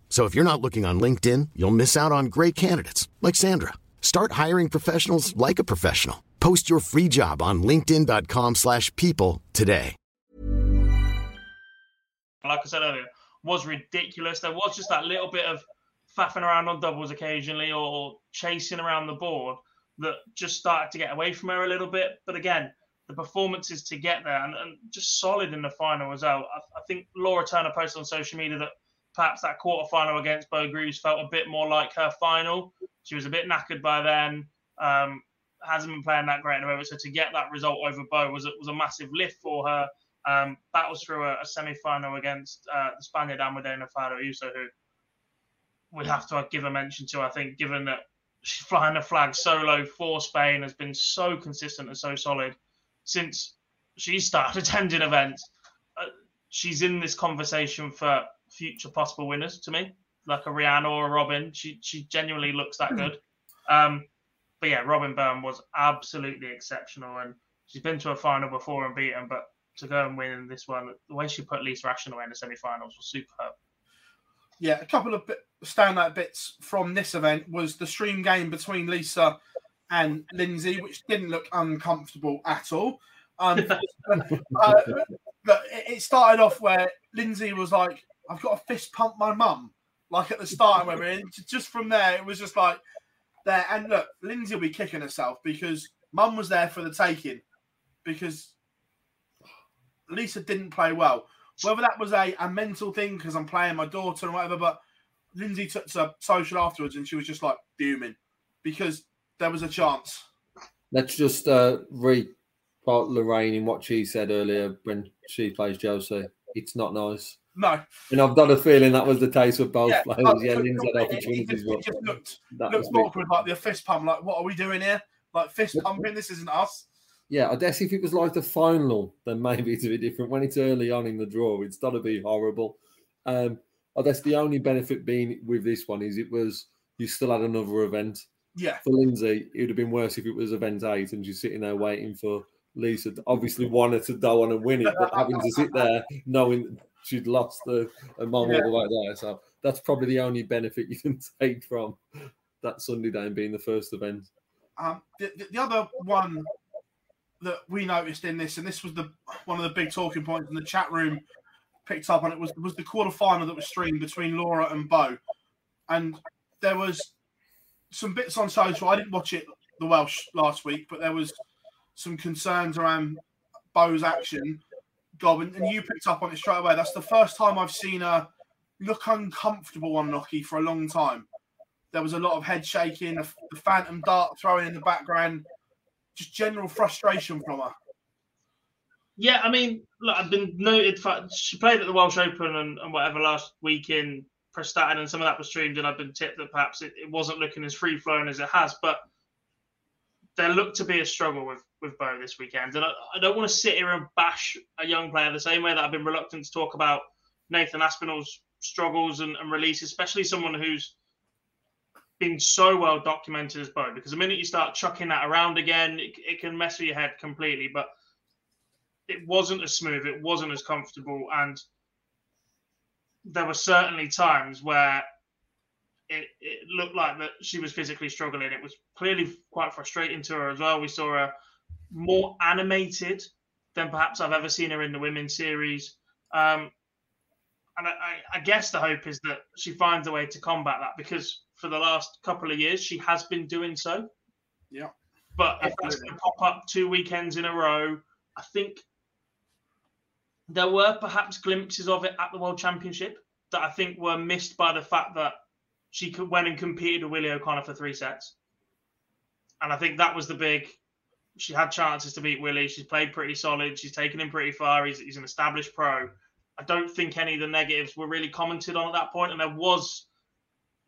So if you're not looking on LinkedIn, you'll miss out on great candidates like Sandra. Start hiring professionals like a professional. Post your free job on linkedin.com/people today. Like I said earlier, was ridiculous. There was just that little bit of faffing around on doubles occasionally or chasing around the board that just started to get away from her a little bit. But again, the performances to get there and, and just solid in the final as well. I, I, think Laura Turner posted on social media that perhaps that quarter final against Beau Greaves felt a bit more like her final. She was a bit knackered by then. Um, hasn't been playing that great in the moment. So to get that result over Beau was was a massive lift for her. Um, battles through a, a semi final against uh, the Spaniard Almudena Fajardo Ayuso, who we have to give a mention to. I think, given that she's flying the flag solo for Spain, has been so consistent and so solid since she started attending events. Uh, she's in this conversation for future possible winners to me, like a Rhian or a Robyn. She she genuinely looks that good. Um, but yeah, Robyn Byrne was absolutely exceptional, and she's been to a final before and beaten. But to go and win this one, the way she put Lisa away in the semi-finals was superb. Yeah, a couple of bit, standout bits from this event was the stream game between Lisa and Lindsay, which didn't look uncomfortable at all. Um, uh, it started off where Lindsay was like, "I've got to fist pump my mum," like at the start, and just from there, it was just like there. And look, Lindsay will be kicking herself because mum was there for the taking because Lisa didn't play well. Whether that was a, a mental thing because I'm playing my daughter and whatever, but Lindsay took to social afterwards and she was just like fuming because there was a chance. Let's just uh, read Lorraine in what she said earlier when she plays Josie. It's not nice. No. And I've got a feeling that was the case with both yeah, players. yeah, Lindsay had it- it opportunities. just, it just looked, looked awkward, like the fist pump. Like, what are we doing here? Like fist pumping. This isn't us. Yeah, I guess if it was like the final, then maybe it's a bit different. When it's early on in the draw, it's got to be horrible. Um, I guess the only benefit being with this one is it was you still had another event. Yeah. For Lindsay, it would have been worse if it was event eight and she's sitting there waiting for Lisa. Obviously, wanted to go on and win it, but having to sit there knowing she'd lost the a mom all the way there. So that's probably the only benefit you can take from that Sunday day being the first event. Um, the, the, the other one that we noticed in this, and this was the one of the big talking points in the chat room picked up on it was was the quarter final that was streamed between Laura and Beau, and there was some bits on social. I didn't watch it the Welsh last week, but there was some concerns around Beau's action. Gob, and, and you picked up on it straight away. That's the first time I've seen her look uncomfortable on Noki for a long time. There was a lot of head shaking, the, phantom dart throwing in the background, just general frustration from her. Yeah, I mean, look, I've been noted for she played at the Welsh Open and, and whatever last week in Prestatyn, and some of that was streamed, and I've been tipped that perhaps it, it wasn't looking as free flowing as it has, but there looked to be a struggle with with Beau this weekend, and I, I don't want to sit here and bash a young player the same way that I've been reluctant to talk about Nathan Aspinall's struggles and, and release, especially someone who's been so well documented as Beau. Because the minute you start chucking that around again, it, it can mess with your head completely. But it wasn't as smooth, it wasn't as comfortable, and there were certainly times where it, it looked like that she was physically struggling. It was clearly quite frustrating to her as well. We saw her more animated than perhaps I've ever seen her in the women's series. Um, and I, I, guess the hope is that she finds a way to combat that because for the last couple of years she has been doing so. Yeah. But if that's going to pop up two weekends in a row, I think there were perhaps glimpses of it at the World Championship that I think were missed by the fact that she went and competed with Willie O'Connor for three sets. And I think that was the big. She had chances to beat Willie. She's played pretty solid. She's taken him pretty far. He's, he's an established pro. I don't think any of the negatives were really commented on at that point, and there was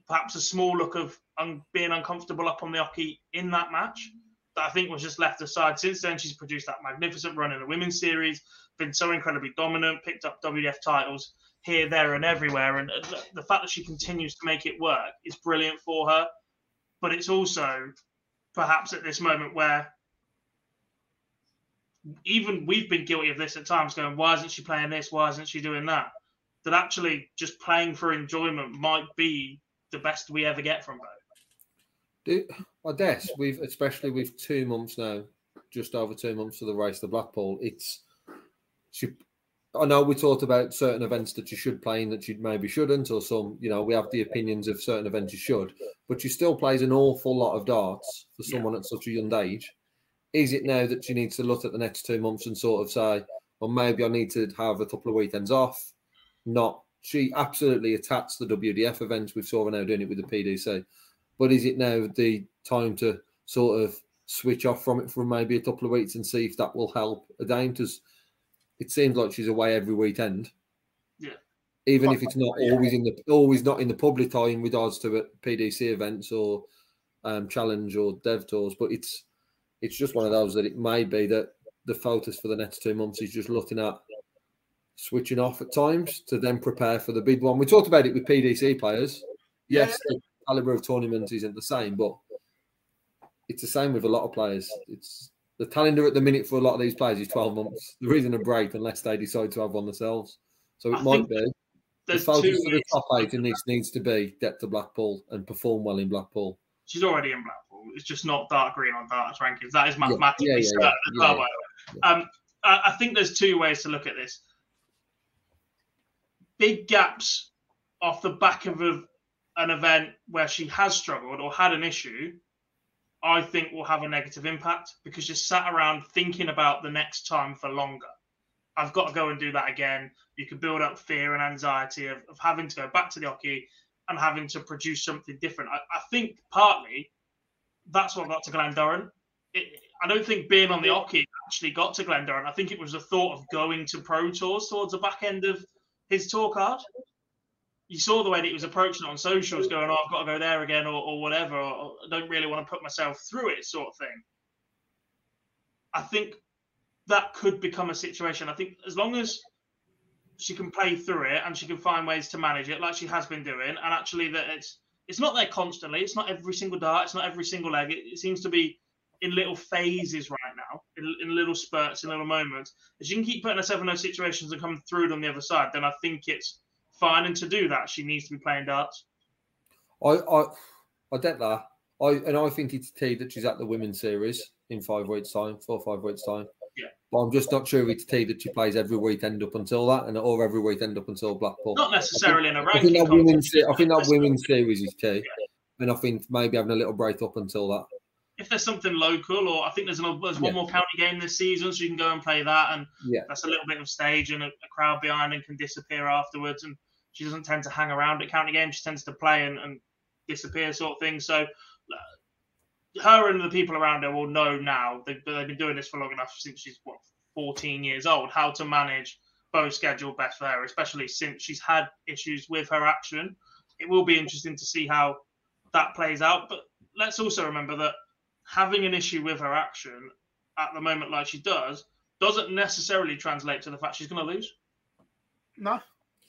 perhaps a small look of un- being uncomfortable up on the oche in that match that I think was just left aside. Since then, she's produced that magnificent run in the women's series, been so incredibly dominant, picked up WDF titles here, there, and everywhere. And the fact that she continues to make it work is brilliant for her. But it's also perhaps at this moment where even we've been guilty of this at times, going, why isn't she playing this? Why isn't she doing that? That actually just playing for enjoyment might be the best we ever get from her. Do, I guess we've, especially with two months now, just over two months to the race to Blackpool, it's she. I know we talked about certain events that you should play and that you maybe shouldn't, or some, you know, we have the opinions of certain events you should, but she still plays an awful lot of darts for someone yeah. at such a young age. Is it now that she needs to look at the next two months and sort of say, well, maybe I need to have a couple of weekends off? Not, she absolutely attacks the WDF events. We saw her now doing it with the PDC. But is it now the time to sort of switch off from it for maybe a couple of weeks and see if that will help Dame? Because it seems like she's away every weekend. Yeah. Even if it's not always in the always not in the public eye in regards to PDC events or um, challenge or dev tours, but it's it's just one of those that it may be that the focus for the next two months is just looking at switching off at times to then prepare for the big one. We talked about it with PDC players. Yes, the caliber of tournament isn't the same, but it's the same with a lot of players. It's the calendar at the minute for a lot of these players is 12 months. There isn't a break unless they decide to have one themselves. So it I might be. The focus for the top eight in this needs to be get to Blackpool and perform well in Blackpool. She's already in Blackpool. It's just not dark green on darts rankings. That is mathematically yeah, yeah, yeah, certain. Yeah, um, I think there's two ways to look at this. Big gaps off the back of a, an event where she has struggled or had an issue I think will have a negative impact because you sat around thinking about the next time for longer. I've got to go and do that again. You can build up fear and anxiety of, of having to go back to the oche and having to produce something different. I, I think partly that's what got to Glen Durrant. It, I don't think being on the oche actually got to Glen Durrant. I think it was the thought of going to Pro Tours towards the back end of his tour card you saw the way that he was approaching it on socials, going, "Oh, I've got to go there again," or, or whatever. Or, I don't really want to put myself through it, sort of thing. I think that could become a situation. I think as long as she can play through it and she can find ways to manage it, like she has been doing, and actually that it's it's not there constantly. It's not every single dart. It's not every single leg. It, it seems to be in little phases right now, in, in, little spurts, in little moments. As you can keep putting herself in those situations and come through it on the other side, then I think it's fine, and to do that, she needs to be playing darts. I I I get that. I and I think it's key that she's at the women's series in five weeks' time, four or five weeks' time. Yeah. But I'm just not sure if it's key that she plays every weekend up until that, and or every weekend up until Blackpool. Not necessarily in a I think ranking that women's. I think that women's series is key, and I think maybe having a little break up until that. If there's something local, or I think there's, there's one Yeah. more county game this season, so you can go and play that, and Yeah. that's a little bit of stage and a, a crowd behind and can disappear afterwards. And she doesn't tend to hang around at county games; she tends to play and, and disappear, sort of thing. So, uh, her and the people around her will know now. They've, they've been doing this for long enough since she's what 14 years old, how to manage both schedule best for her, especially since she's had issues with her action. It will be interesting to see how that plays out. But let's also remember that having an issue with her action at the moment, like she does, doesn't necessarily translate to the fact she's going to lose. No.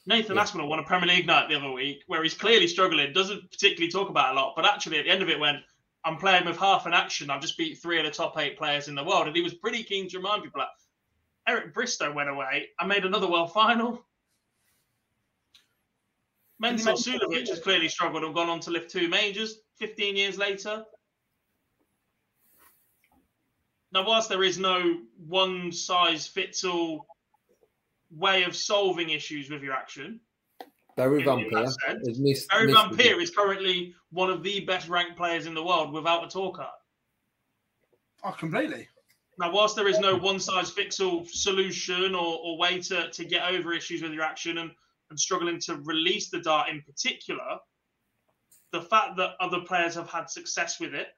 Nathan Aspinall won a Premier League night the other week where he's clearly struggling, doesn't particularly talk about a lot, but actually at the end of it went, I'm playing with half an action. I've just beat three of the top eight players in the world. And he was pretty keen to remind people that Eric Bristow went away and made another world final. Mensur Suljovic has clearly struggled and gone on to lift two majors 15 years later. Now, whilst there is no one size fits all way of solving issues with your action, Berry In- Van in Peer that sense, has missed. Berry missed Van Peer is currently one of the best ranked players in the world without a tour card. Oh, completely. Now, whilst there is no one size fits all solution or, or way to, to get over issues with your action and, and struggling to release the dart in particular, the fact that other players have had success with it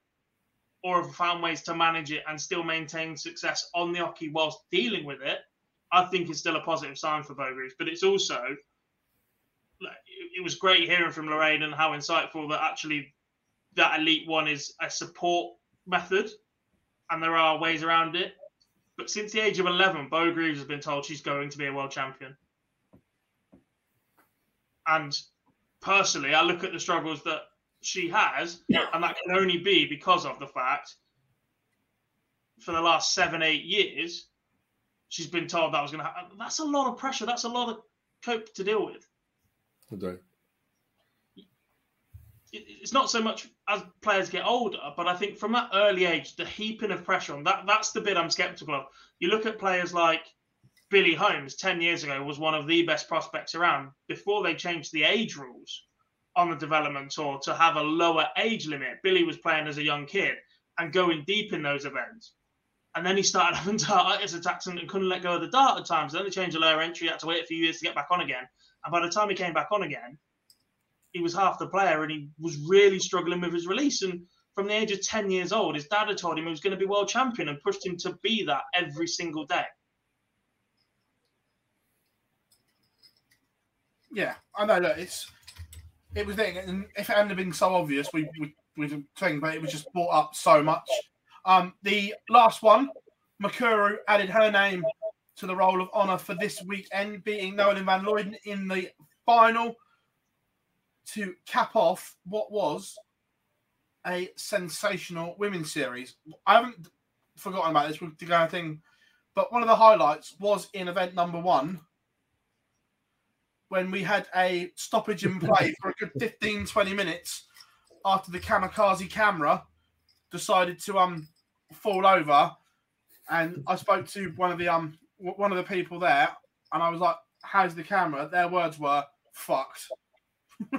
or have found ways to manage it and still maintain success on the oche whilst dealing with it, I think is still a positive sign for Beau Greaves. But it's also—it it was great hearing from Lorraine and how insightful that actually that Elite One is a support method and there are ways around it. But since the age of 11, Beau Greaves has been told she's going to be a world champion. And personally, I look at the struggles that she has, and that can only be because of the fact for the last seven, eight years, she's been told that was going to happen. That's a lot of pressure. That's a lot of cope to deal with. It- it's not so much as players get older, but I think from that early age, the heaping of pressure on that that's the bit I'm skeptical of. You look at players like Billy Holmes 10 years ago was one of the best prospects around before they changed the age rules on the development tour to have a lower age limit. Billy was playing as a young kid and going deep in those events. And then he started having dartitis attacks and couldn't let go of the dart at times. Then they changed the lower entry, had to wait a few years to get back on again. And by the time he came back on again, he was half the player and he was really struggling with his release. And from the age of 10 years old, his dad had told him he was going to be world champion and pushed him to be that every single day. Yeah, I know. Look, it's it was thing, and if it hadn't been so obvious, we we we'd think, but it was just brought up so much. Um, the last one, Mikuru added her name to the roll of honour for this weekend, beating Noa-Lynn van Leuven in the final to cap off what was a sensational women's series. I haven't forgotten about this of thing, but one of the highlights was in event number one when we had a stoppage in play for a good 15, 20 minutes after the kamikaze camera decided to um fall over. And I spoke to one of the um one of the people there, and I was like, "How's the camera?" Their words were "fucked."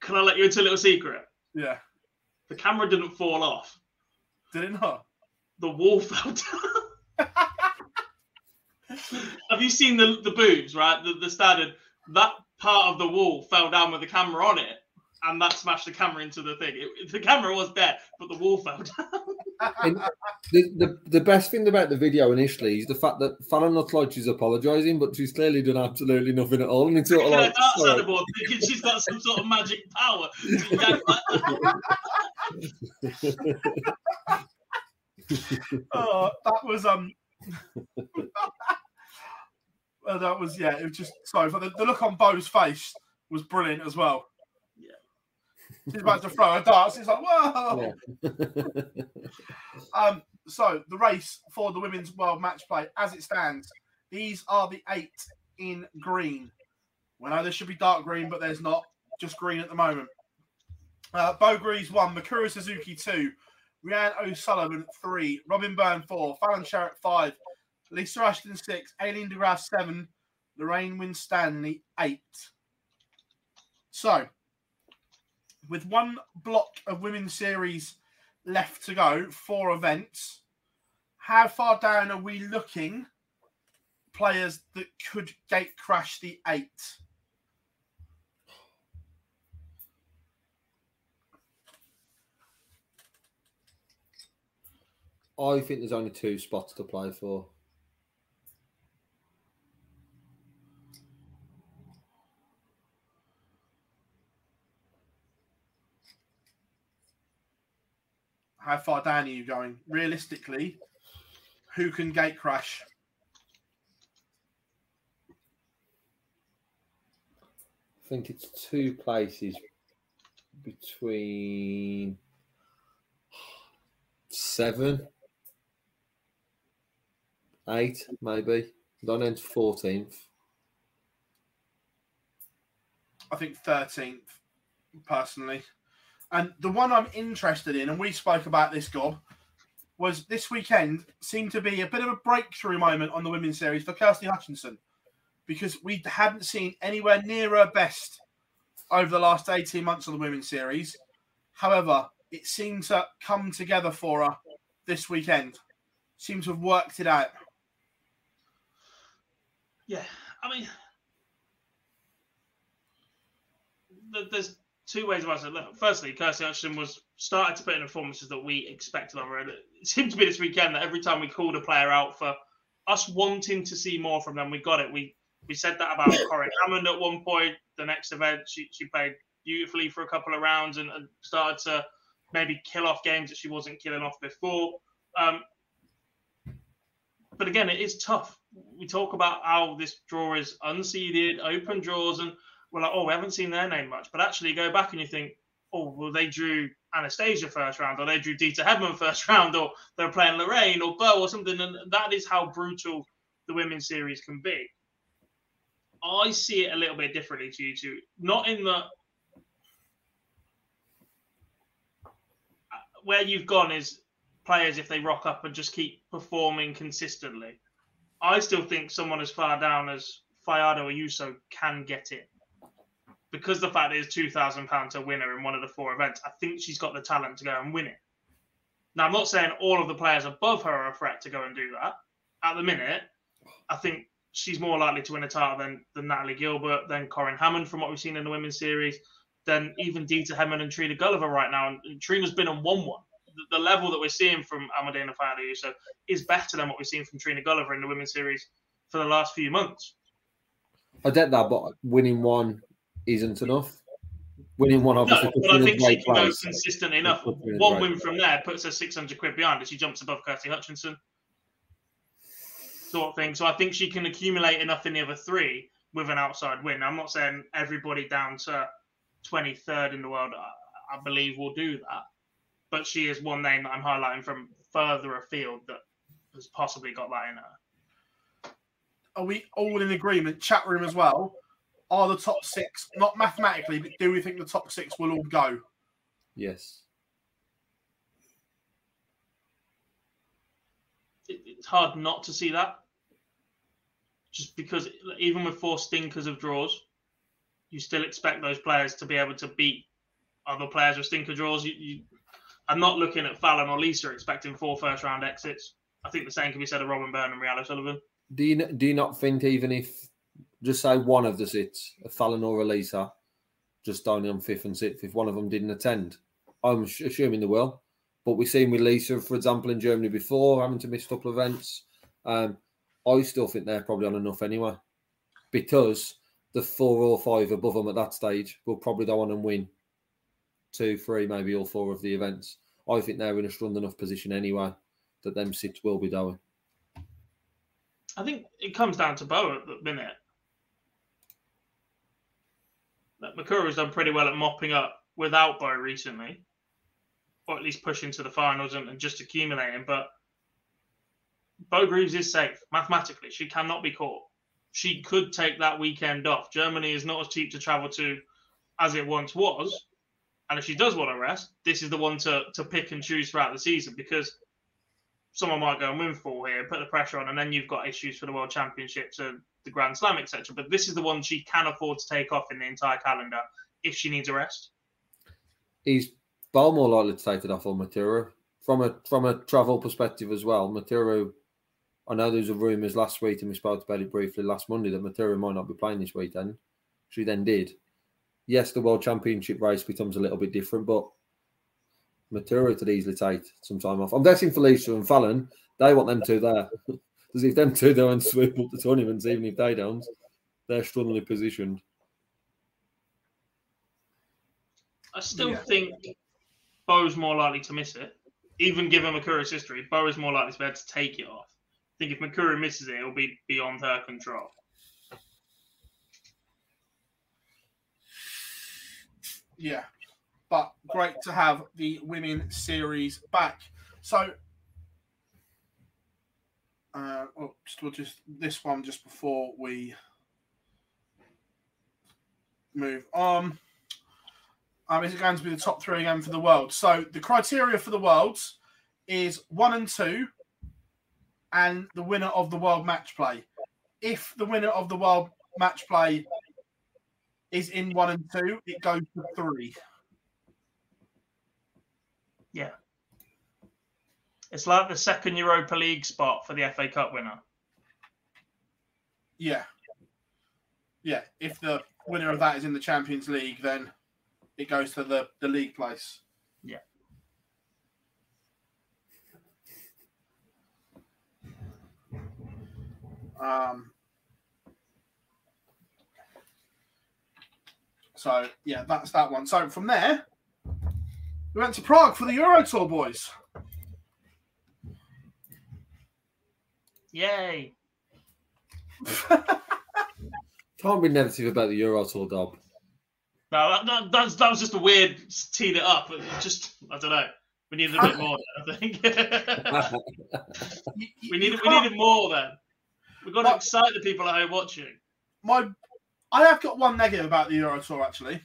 Can I let you into a little secret? Yeah. The camera didn't fall off. Did it not? The wall fell down. Have you seen the the boobs, right? The, the standard that part of the wall fell down with the camera on it, and that smashed the camera into the thing. It, the camera was there, but the wall fell down. The, the the best thing about the video initially is the fact that Fallon looks like she's apologising, but she's clearly done absolutely nothing at all. And it's sort of like, at that sorry. soundboard, thinking she's got some sort of magic power. to yank that- oh, that was um. well, that was yeah. It was just sorry for the, the look on Beau's face was brilliant as well. Yeah. She's about to throw a dart. It's like whoa. Um. So the race for the women's world match play, as it stands, these are the eight in green. We know there should be dark green, but there's not. Just green at the moment. Uh, Beau Greaves one, Mikuru Suzuki two, Rhiannon O'Sullivan three, Robyn Byrne four, Fallon Sherrock five, Lisa Ashton six, Aileen de Graaf seven, Lorraine Winstanley eight. So, with one block of women's series left to go, four events, how far down are we looking? Players that could gate crash the eight. I think there's only two spots to play for. How far down are you going? Realistically, who can gate crash? I think it's two places between seven, eight, maybe. Don't end fourteenth. I think 13th, personally. And the one I'm interested in, and we spoke about this, Gob, was this weekend seemed to be a bit of a breakthrough moment on the women's series for Kirsty Hutchinson because we hadn't seen anywhere near her best over the last 18 months of the women's series. However, it seemed to come together for her this weekend. Seems to have worked it out. Yeah, I mean, there's two ways of answering. Firstly, Kirsty Hutchinson was started to put in performances that we expected of her. And it seemed to be this weekend that every time we called a player out for us wanting to see more from them, we got it. We we said that about Corrine Hammond at one point. The next event, she, she played beautifully for a couple of rounds and, and started to maybe kill off games that she wasn't killing off before. Um, but again, it is tough. We talk about how this draw is unseeded, open draws, and we're like, oh, we haven't seen their name much. But actually, go back and you think, oh, well, they drew Anastasia first round, or they drew Deta Hedman first round, or they're playing Lorraine or Beau or something. And that is how brutal the women's series can be. I see it a little bit differently to you two. Not in the uh, where you've gone is players if they rock up and just keep performing consistently. I still think someone as far down as Fajardo Ayuso can get in because the fact is two thousand pounds a winner in one of the four events. I think she's got the talent to go and win it. Now I'm not saying all of the players above her are a threat to go and do that. At the minute, I think she's more likely to win a title than, than Natalie Gilbert, than Corrine Hammond from what we've seen in the women's series, than even Deta Hedman and Trina Gulliver right now. And Trina's been on one one. The, the level that we're seeing from Almudena Fajardo is better than what we've seen from Trina Gulliver in the women's series for the last few months. I get that, but winning one isn't enough. Winning one obviously. No, but I think she can go consistent enough. One win from there puts her 600 quid behind as she jumps above Kirsty Hutchinson sort of thing. So I think she can accumulate enough in the other three with an outside win. I'm not saying everybody down to 23rd in the world, I, I believe, will do that. But she is one name that I'm highlighting from further afield that has possibly got that in her. Are we all in agreement? Chat room as well. Are the top six, not mathematically, but do we think the top six will all go? Yes. it's hard not to see that. Just because even with four stinkers of draws, you still expect those players to be able to beat other players with stinker draws. You, you, I'm not looking at Fallon or Lisa expecting four first round exits. I think the same can be said of Robyn Byrne and Rhiannon O'Sullivan. Do you do you not think even if just say one of the sits, a Fallon or a Lisa, just only on fifth and sixth, if one of them didn't attend, I'm assuming they will. But we've seen with Lisa, for example, in Germany before, having to miss a couple of events. Um, I still think they're probably on enough anyway, because the four or five above them at that stage will probably go on and win two, three, maybe all four of the events. I think they're in a strong enough position anyway that them six will be going. I think it comes down to Beau at the minute. Mikuru's done pretty well at mopping up without Beau recently or at least pushing to the finals and, and just accumulating. But Beau Greaves is safe mathematically. She cannot be caught. she could take that weekend off. Germany is not as cheap to travel to as it once was. And if she does want to rest, this is the one to, to pick and choose throughout the season because someone might go and win four here, put the pressure on, and then you've got issues for the World Championships and the Grand Slam, etc. But this is the one she can afford to take off in the entire calendar if she needs a rest. He's far more likely to take it off on Matera. From a from a travel perspective as well, Matera I know there was rumours last week, and we spoke about it briefly last Monday, that Matera might not be playing this weekend. She then did. Yes, the World Championship race becomes a little bit different, but Matera could easily take some time off. I'm guessing Felicia and Fallon, they want them two there. Because if them two don't swoop up the tournaments, even if they don't, they're strongly positioned. I still Yeah. think Beau's more likely to miss it. Even given Mikuru's history, Beau is more likely to be able to take it off. I think if Makura misses it, it'll be beyond her control. Yeah, but great to have the women series back. So, uh, well, just, we'll just this one just before we move on. Um, is it going to be the top three again for the world? So the criteria for the worlds is one and two, and the winner of the world match play. If the winner of the world match play is in one and two, it goes to three. Yeah. It's like the second Europa League spot for the FA Cup winner. Yeah. Yeah. If the winner of that is in the Champions League, then it goes to the, the league place. Yeah. Um, so yeah, that's that one. So from there, we went to Prague for the Euro Tour, boys. Yay. Can't be negative about the Euro Tour, Dob. No, that, that, that's, that was just a weird teed it up. It just, I don't know. We needed a bit more, I think. we needed, we needed more then. We've got to excite the people at home watching. My, I have got one negative about the Euro Tour actually.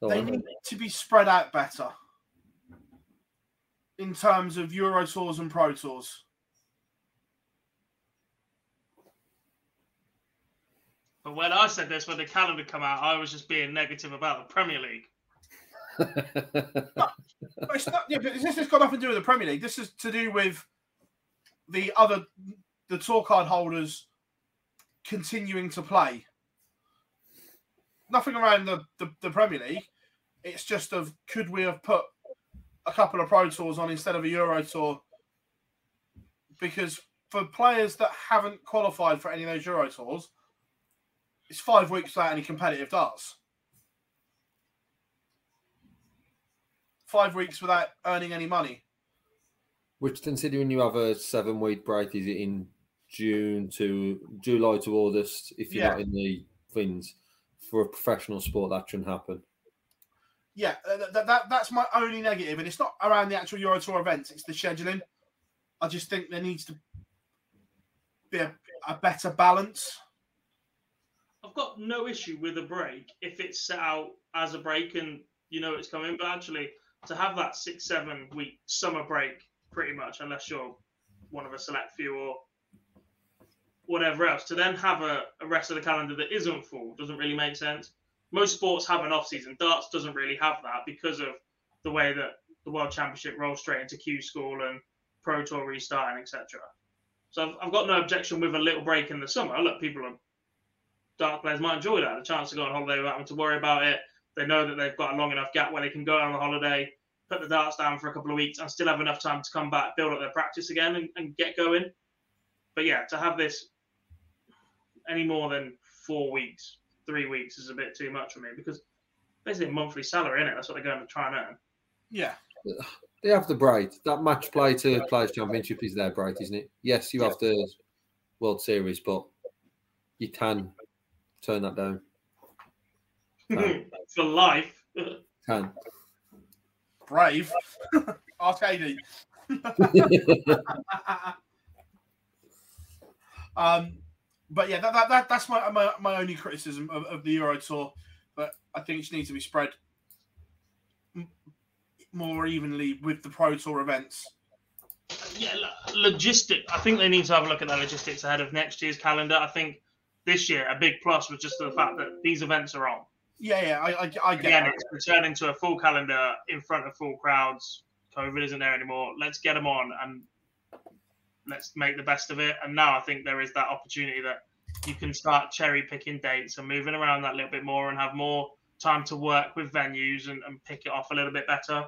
Go they on. need to be spread out better in terms of Euro Tours and Pro Tours. But when I said this, when the calendar come out, I was just being negative about the Premier League. But it's not, yeah, but this has got nothing to do with the Premier League. This is to do with the other, the tour card holders continuing to play. Nothing around the, the, the Premier League. It's just of could we have put a couple of Pro Tours on instead of a Euro Tour? Because for players that haven't qualified for any of those Euro Tours, it's five weeks without any competitive darts. Five weeks without earning any money. Which, considering you have a seven week break, is it in June to July to August? If you're Yeah. not in the things for a professional sport, that shouldn't happen. Yeah, uh, th- th- that, that's my only negative, and it's not around the actual Euro Tour events; it's the scheduling. I just think there needs to be a, a better balance. I've got no issue with a break if it's set out as a break and you know it's coming. But actually, to have that six, seven week summer break, pretty much, unless you're one of a select few or whatever else, to then have a, a rest of the calendar that isn't full doesn't really make sense. Most sports have an off season. Darts doesn't really have that because of the way that the World Championship rolls straight into Q School and Pro Tour restarting, etc. So I've, I've got no objection with a little break in the summer. Look, people are dark players might enjoy that. The chance to go on holiday without having to worry about it. They know that they've got a long enough gap where they can go on a holiday, put the darts down for a couple of weeks, and still have enough time to come back, build up their practice again, and, and get going. But yeah, to have this any more than four weeks, three weeks is a bit too much for me because basically a monthly salary, in it. That's what they're going to try and earn. Yeah, They have the break. That match play to Players Championship is their break, isn't it? Yes, you have the World Series, but you can turn that down. for life. Can. brave. Arcady. Um, but yeah, that, that, that that's my, my my only criticism of, of the Euro Tour. But I think it needs to be spread more evenly with the Pro Tour events. Yeah, logistic. I think they need to have a look at their logistics ahead of next year's calendar. I think this year a big plus was just the fact that these events are on. Yeah, yeah, I, I, I get Again, it. it's returning to a full calendar in front of full crowds. COVID isn't there anymore. Let's get them on and let's make the best of it. And now I think there is that opportunity that you can start cherry picking dates and moving around that little bit more and have more time to work with venues and, and pick it off a little bit better.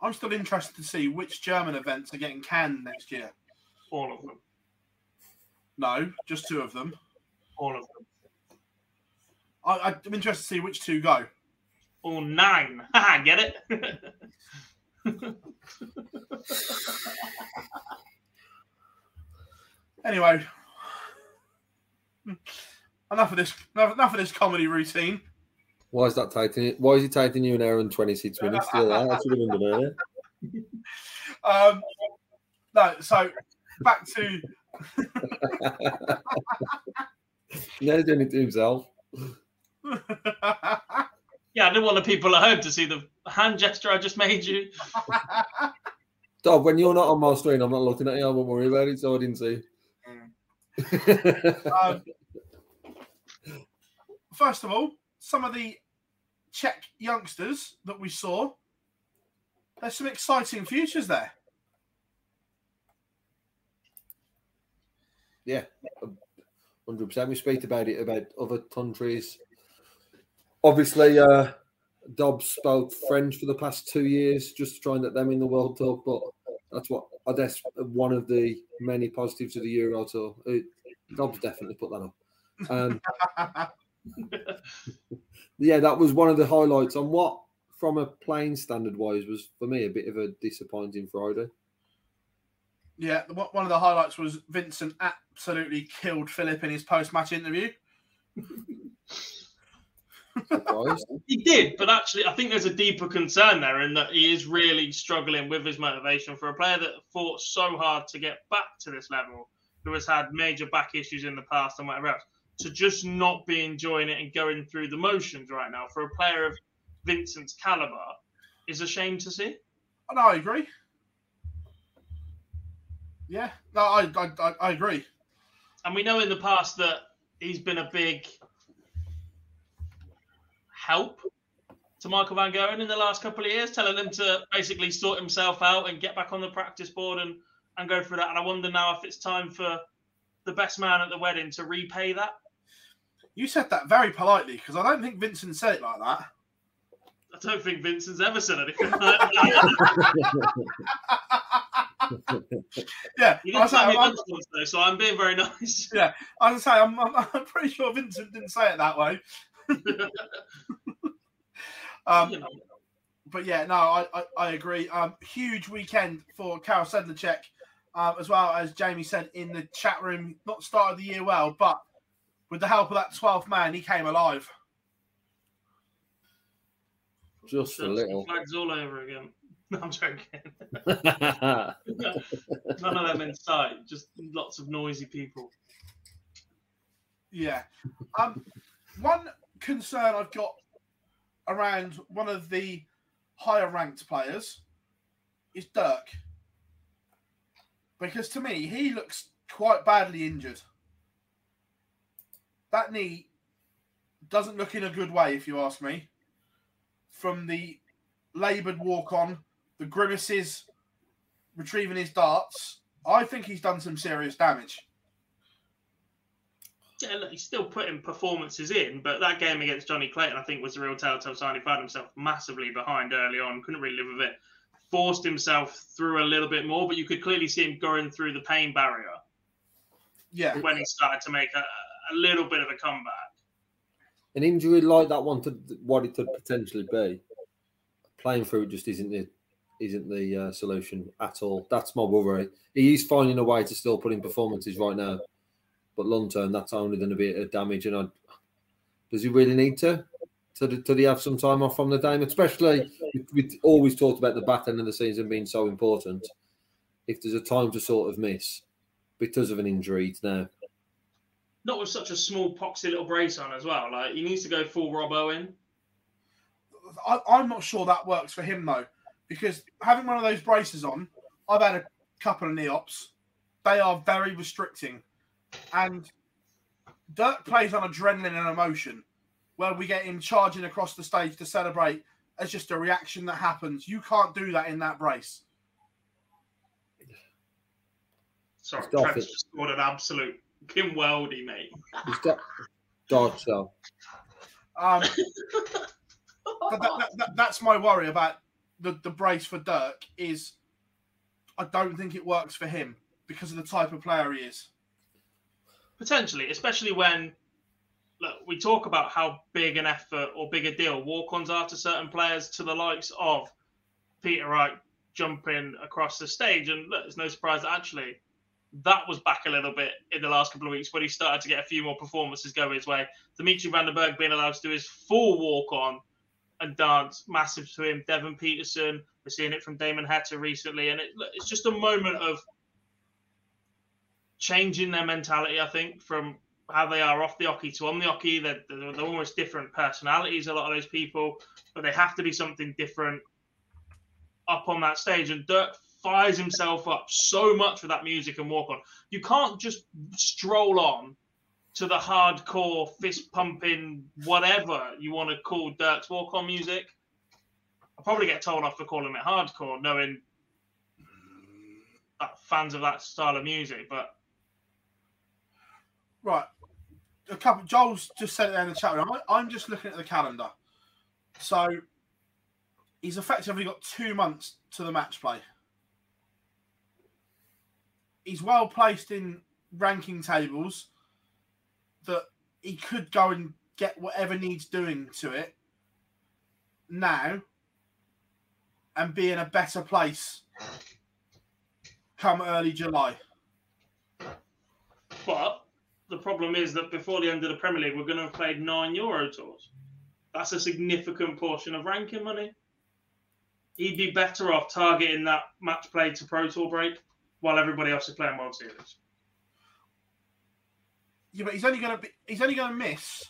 I'm still interested to see which German events are getting canned next year. All of them. No, just two of them. All of them. I, I'm interested to see which two go. All nine. Get it? Anyway, enough of this. Enough, enough of this comedy routine. Why is that taking? Why is he taking you an hour and 26 minutes still there? I should have been done earlier. Um, no, so back to Never doing it to himself. Yeah, I didn't want the people at home to see the hand gesture I just made you. Dog, when you're not on my screen, I'm not looking at you. I won't worry about it, so I didn't see. um, first of all, some of the Czech youngsters that we saw, there's some exciting futures there. yeah, hundred percent. We speak about it about other countries. Obviously, uh, Dobbs spoke French for the past two years, just to try and get them in the World Tour. But that's what I guess one of the many positives of the Euro Tour. Uh, Dobbs definitely put that up. Um, yeah, that was one of the highlights on what, from a playing standard wise, was for me a bit of a disappointing Friday. Yeah, one of the highlights was Vincent absolutely killed Philip in his post-match interview. Surprised. He did, but actually, I think there's a deeper concern there in that he is really struggling with his motivation for a player that fought so hard to get back to this level, who has had major back issues in the past and whatever else, to just not be enjoying it and going through the motions right now for a player of Vincent's caliber is a shame to see. Oh, and I agree. Yeah, no, I, I, I, I agree. And we know in the past that he's been a big help to Michael Van Gerwen in the last couple of years, telling him to basically sort himself out and get back on the practice board and, and go through that. And I wonder now if it's time for the best man at the wedding to repay that. You said that very politely because I don't think Vincent said it like that. I don't think Vincent's ever said anything like that. Yeah, was didn't tell me I'm, though, so I'm being very nice. yeah, I was saying, I'm, I'm, I'm pretty sure Vincent didn't say it that way. um, You know. but yeah, no, I, I, I agree. Um, huge weekend for Karel Sedlacek, um, as well as Jamie said in the chat room. Not started the year well, but with the help of that 12th man, he came alive. Just a Shots little. and Flags all over again. No, I'm joking. None of them in sight. Just lots of noisy people. Yeah. Um, one concern I've got around one of the higher ranked players is Dirk. Because to me, he looks quite badly injured. That knee doesn't look in a good way, if you ask me. From the laboured walk on, the grimaces, retrieving his darts, I think he's done some serious damage. Yeah, look, he's still putting performances in, but that game against Johnny Clayton, I think, was the real telltale sign. He found himself massively behind early on, couldn't really live with it. Forced himself through a little bit more, but you could clearly see him going through the pain barrier Yeah. when he started to make a, a little bit of a comeback. an injury like that one to what it could potentially be. Playing through it just isn't the isn't the uh, solution at all. That's my worry. He is finding a way to still put in performances right now, but long term, that's only going to be a damage. And I, does he really need to? To, to he have some time off from the game, especially we, we always talked about the back end of the season being so important. If there's a time to sort of miss, because of an injury now. Not with such a small poxy little brace on as well. Like he needs to go full Rob Owen. I, I'm not sure that works for him though, because having one of those braces on, I've had a couple of knee ops. They are very restricting, and Dirk plays on adrenaline and emotion, where we get him charging across the stage to celebrate as just a reaction that happens. You can't do that in that brace. Sorry, Stop Trent's just scored an absolute fucking worldie, mate. He's got dodge so. Um, that, that, that- that's my worry about the, the brace for Dirk is I don't think it works for him because of the type of player he is. Potentially, especially when look, we talk about how big an effort or big a deal walk-ons are to certain players, to the likes of Peter Wright jumping across the stage, and look, it's no surprise that actually that was back a little bit in the last couple of weeks when he started to get a few more performances go his way. Dimitri Van den Bergh being allowed to do his full walk-on and dance, massive to him. Devon Petersen, we're seeing it from Damon Heta recently, and it, look, it's just a moment of changing their mentality, I think, from how they are off the oche to on the oche. They're, they're, almost different personalities, a lot of those people, but they have to be something different up on that stage. And Dirk fires himself up so much with that music and walk on. You can't just stroll on to the hardcore, fist pumping, whatever you want to call Dirk's walk on music. I'll probably get told off for calling it hardcore, knowing fans of that style of music, but Right. A couple. Joel's just said it there in the chat room. I'm just looking at the calendar. So he's effectively got two months to the match play. He's well placed in ranking tables that he could go and get whatever needs doing to it now and be in a better place come early July. But the problem is that before the end of the Premier League, we're going to have played nine Euro tours. That's a significant portion of ranking money. He'd be better off targeting that match play to Pro Tour break while everybody else is playing World Series. Yeah, but he's only gonna be he's only gonna miss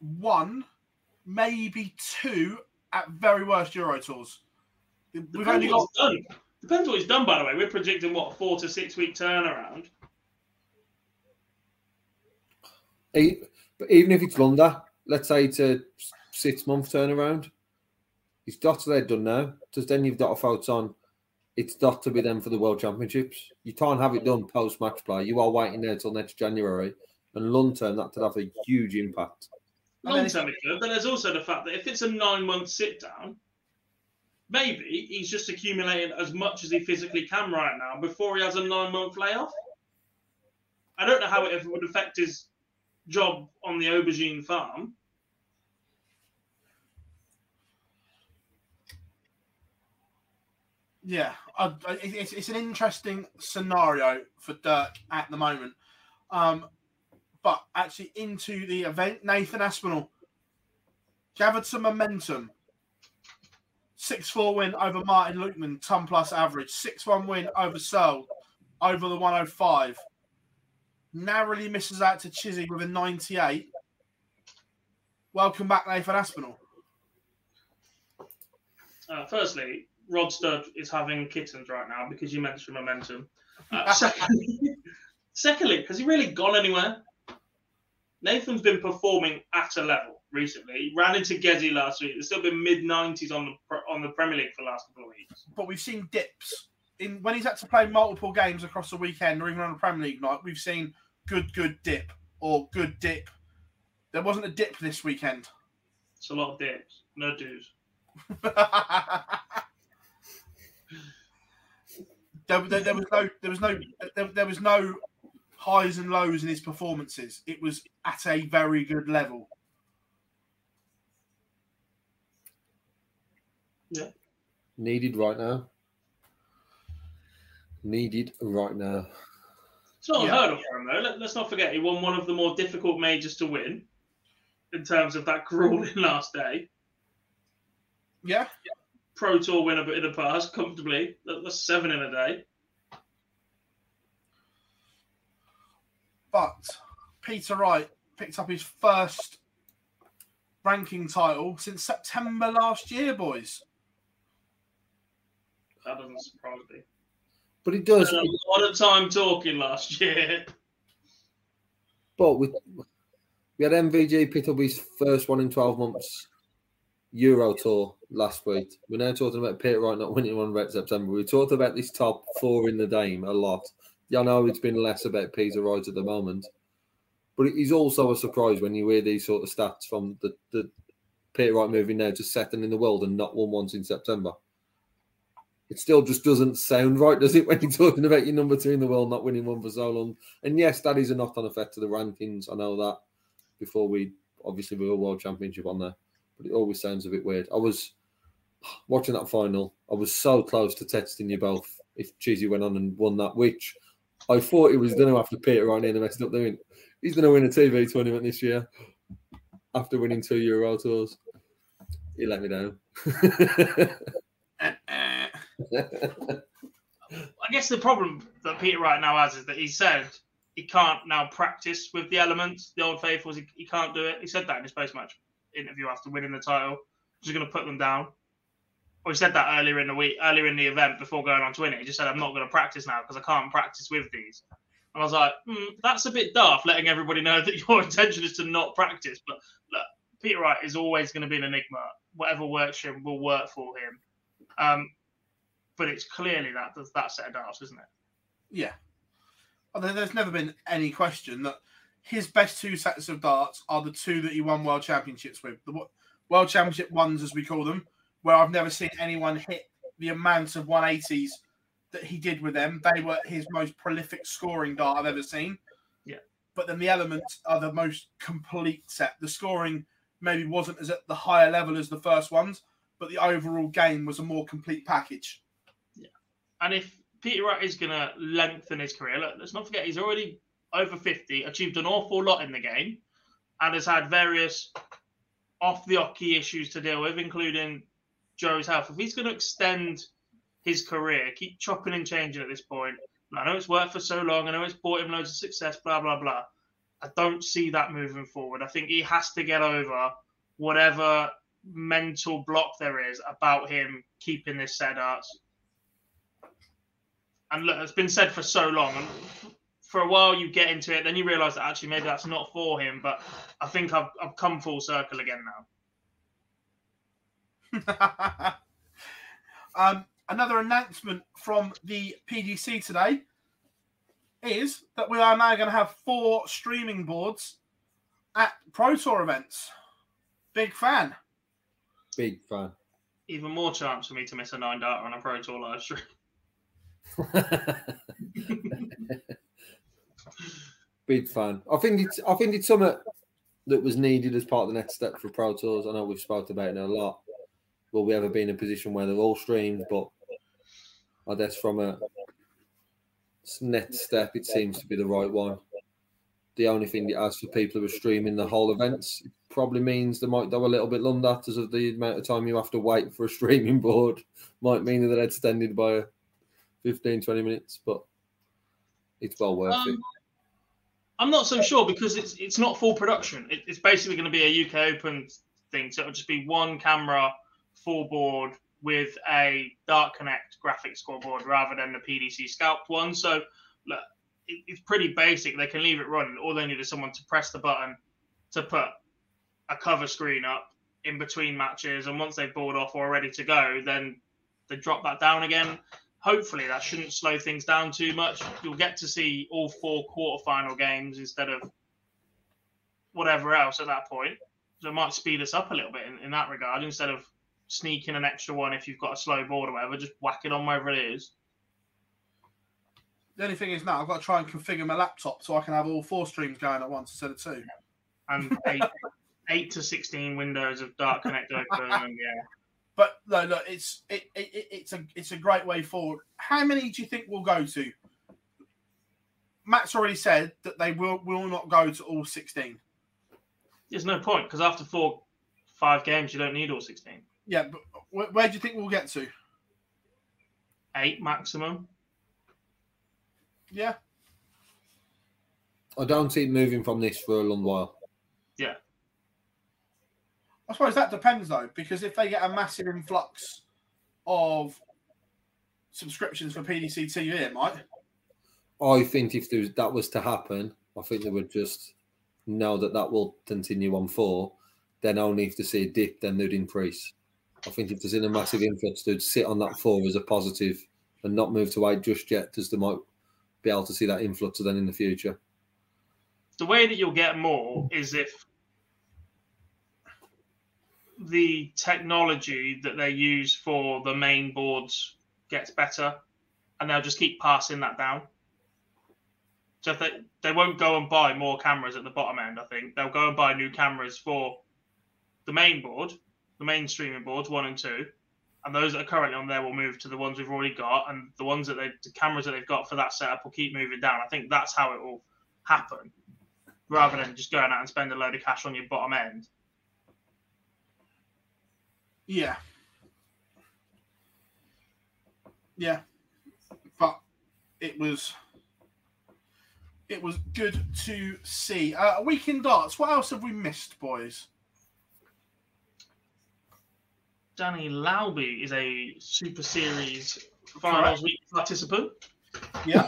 one, maybe two at very worst Euro tours. We've Depends only got done. Depends what he's done, by the way. We're predicting what a four to six week turnaround. E- But even if it's longer, let's say it's a six month turnaround, his dots are done now. Because then you've got a vote on. It's got to be them for the World Championships. You can't have it done post match play. You are waiting there till next January. And long term, that could have a huge impact. Long term, it could, but there's also the fact that if it's a nine month sit down, maybe he's just accumulating as much as he physically can right now before he has a nine month layoff. I don't know how it would affect his job on the aubergine farm. yeah. I, it's, it's an interesting scenario for Dirk at the moment. Um, but actually into the event, Nathan Aspinall gathered some momentum. 6 4 win over Martin Lukeman, ton plus average. 6 1 win over Searle, over the 105. Narrowly misses out to Chizzy with a 98. Welcome back, Nathan Aspinall. Uh, firstly, Rod Studd is having kittens right now because you mentioned momentum. Uh, secondly, secondly, has he really gone anywhere? Nathan's been performing at a level recently. He ran into Gezi last week. There's still been mid 90s on the on the Premier League for the last couple of weeks. but we've seen dips in when he's had to play multiple games across the weekend or even on a Premier League night. We've seen good, good dip or good dip. There wasn't a dip this weekend. It's a lot of dips, no dues. There, there, there was no, there was no, there, there was no highs and lows in his performances. It was at a very good level. Yeah. Needed right now. Needed right now. It's not Yeah. unheard of for him though. Let, us not forget he won one of the more difficult majors to win in terms of that grueling last day. Yeah. Pro Tour winner, but in the past comfortably. That- That's seven in a day. But Peter Wright picked up his first ranking title since September last year, boys. That doesn't surprise me. But it does. Spent a lot of time talking last year. But we we had MVG pick first one in twelve months Euro Tour last week. We're now talking about Peter Wright not winning one about September. We talked about this top four in the Dame a lot. Yeah, I know it's been less about Peter Wright at the moment, but it is also a surprise when you hear these sort of stats from the, the Peter Wright moving now to second in the world and not won once in September. It still just doesn't sound right, does it, when you're talking about your number two in the world not winning one for so long? And yes, that is a knock on effect to the rankings. I know that before we obviously we were world championship on there, but it always sounds a bit weird. I was watching that final, I was so close to texting you both if Cheesy went on and won that, which I thought he was going to have to Peter Wright in and messed up doing. He's going to win a TV tournament this year after winning two Euro tours. He let me down. I guess the problem that Peter right now has is that he said he can't now practice with the elements, the old faithfuls. He, he can't do it. He said that in his post match interview after winning the title. He's going to put them down. Or he said that earlier in the week, earlier in the event before going on to win it. He just said, "I'm not going to practice now because I can't practice with these." And I was like, hmm, "That's a bit daft, letting everybody know that your intention is to not practice." But look, Peter Wright is always going to be an enigma. Whatever works for him will work for him. Um, but it's clearly that that set of darts, isn't it? Yeah. Well, There's never been any question that his best two sets of darts are the two that he won world championships with. The world championship ones, as we call them, where I've never seen anyone hit the amount of 180s that he did with them. They were his most prolific scoring dart I've ever seen. Yeah. But then the elements are the most complete set. The scoring maybe wasn't as at the higher level as the first ones, but the overall game was a more complete package. And if Peter Wright is going to lengthen his career, look, let's not forget he's already over 50, achieved an awful lot in the game, and has had various off the oche issues to deal with, including Joe's health. If he's going to extend his career, keep chopping and changing at this point, I know it's worked for so long, I know it's brought him loads of success, blah, blah, blah. I don't see that moving forward. I think he has to get over whatever mental block there is about him keeping this set up and look, it's been said for so long, and for a while you get into it, then you realise that actually maybe that's not for him. But I think I've I've come full circle again now. um, another announcement from the PDC today is that we are now going to have four streaming boards at Pro Tour events. Big fan. Big fan. Even more chance for me to miss a nine dart on a Pro Tour live stream. Big fan. I think it's I think it's something that was needed as part of the next step for Pro Tours. I know we've spoken about it a lot. Will we ever be in a position where they're all streamed? But I guess from a next step, it seems to be the right one. The only thing that has for people who are streaming the whole events it probably means they might go a little bit longer because of the amount of time you have to wait for a streaming board. Might mean that they're extended by 15, 20 minutes, but it's well worth it. Um, I'm not so sure because it's it's not full production. It, it's basically going to be a UK Open thing, so it'll just be one camera, full board with a Dart Connect graphic scoreboard rather than the PDC scalped one. So look, it, it's pretty basic. They can leave it running. All they need is someone to press the button to put a cover screen up in between matches, and once they've bored off or are ready to go, then they drop that down again. Hopefully, that shouldn't slow things down too much. You'll get to see all four quarterfinal games instead of whatever else at that point. So it might speed us up a little bit in, in that regard. Instead of sneaking an extra one if you've got a slow board or whatever, just whack it on wherever it is. The only thing is now I've got to try and configure my laptop so I can have all four streams going at once instead of two. And eight, eight to sixteen windows of Dart Connect open, yeah. But no, look, it's it, it, it- it's a it's a great way forward. How many do you think we'll go to? Matt's already said that they will will not go to all sixteen. There's no point because after four, five games, you don't need all sixteen. Yeah, but where, where do you think we'll get to? Eight maximum. Yeah, I don't see it moving from this for a long while. Yeah. I suppose that depends though, because if they get a massive influx of subscriptions for PDC TV, it might. I think if there was, that was to happen, I think they would just know that that will continue on four. Then only if they see a dip, then they'd increase. I think if there's in a massive influx, they'd sit on that four as a positive and not move to eight just yet, as they might be able to see that influx then in the future. The way that you'll get more is if the technology that they use for the main boards gets better, and they'll just keep passing that down. So they they won't go and buy more cameras at the bottom end, I think they'll go and buy new cameras for the main board, the main streaming boards one and two, and those that are currently on there will move to the ones we've already got, and the ones that they the cameras that they've got for that setup will keep moving down. I think that's how it will happen, rather than just going out and spend a load of cash on your bottom end. Yeah. Yeah. But it was it was good to see. Uh, a week in darts. What else have we missed, boys? Danny Lauby is a Super Series Finals Week participant. Yeah.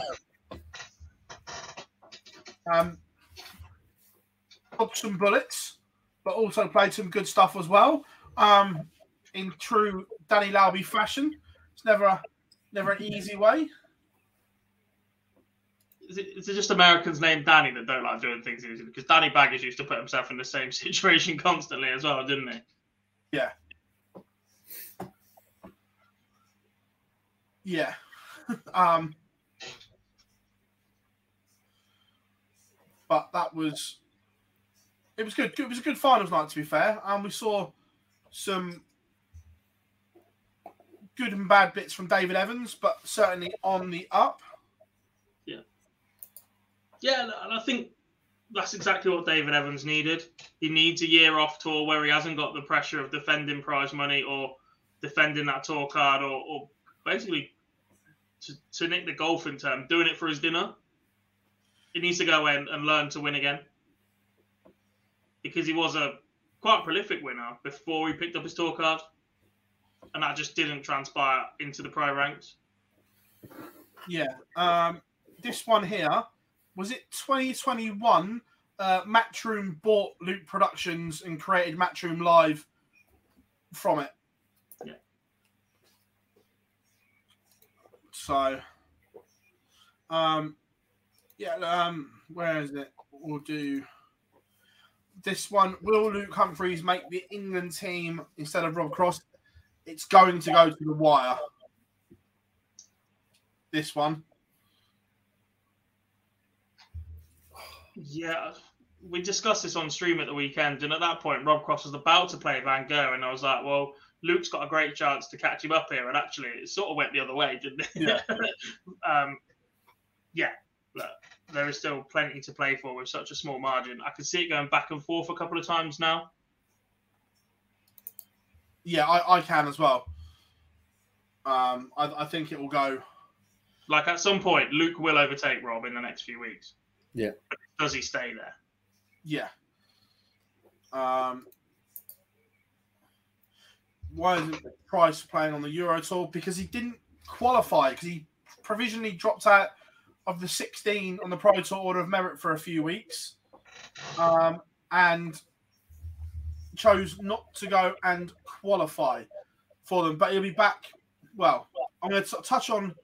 um, some bullets, but also played some good stuff as well. Um, in true Danny Lauby fashion, it's never a, never an easy way. Is it, is it just Americans named Danny that don't like doing things easy? Because Danny Baggish used to put himself in the same situation constantly as well, didn't he? Yeah. Yeah. um, but that was it was good. It was a good finals night to be fair. And um, we saw some good and bad bits from David Evans, but certainly on the up. Yeah. Yeah, and I think that's exactly what David Evans needed. He needs a year off tour where he hasn't got the pressure of defending prize money or defending that tour card or, or basically to, to nick the golfing term, doing it for his dinner. He needs to go in and learn to win again. Because he was a quite prolific winner before he picked up his tour card. And that just didn't transpire into the pro ranks. Yeah. Um, this one here, was it 2021? Uh, Matchroom bought Luke Productions and created Matchroom Live from it. Yeah. So, um, yeah, um, where is it? We'll do this one. Will Luke Humphries make the England team instead of Rob Cross? It's going to go to the wire. This one. Yeah, we discussed this on stream at the weekend, and at that point, Rob Cross was about to play Van Gerwen, and I was like, well, Luke's got a great chance to catch him up here, and actually, it sort of went the other way, didn't it? Yeah. um, yeah, look, there is still plenty to play for with such a small margin. I can see it going back and forth a couple of times now. Yeah, I, I can as well. Um, I, I think it will go. Like at some point, Luke will overtake Rob in the next few weeks. Yeah. But does he stay there? Yeah. Um, why isn't Price playing on the Euro Tour? Because he didn't qualify, because he provisionally dropped out of the 16 on the Pro Tour Order of Merit for a few weeks um, and chose not to go and qualify for them. But he'll be back. Well, I'm going to touch on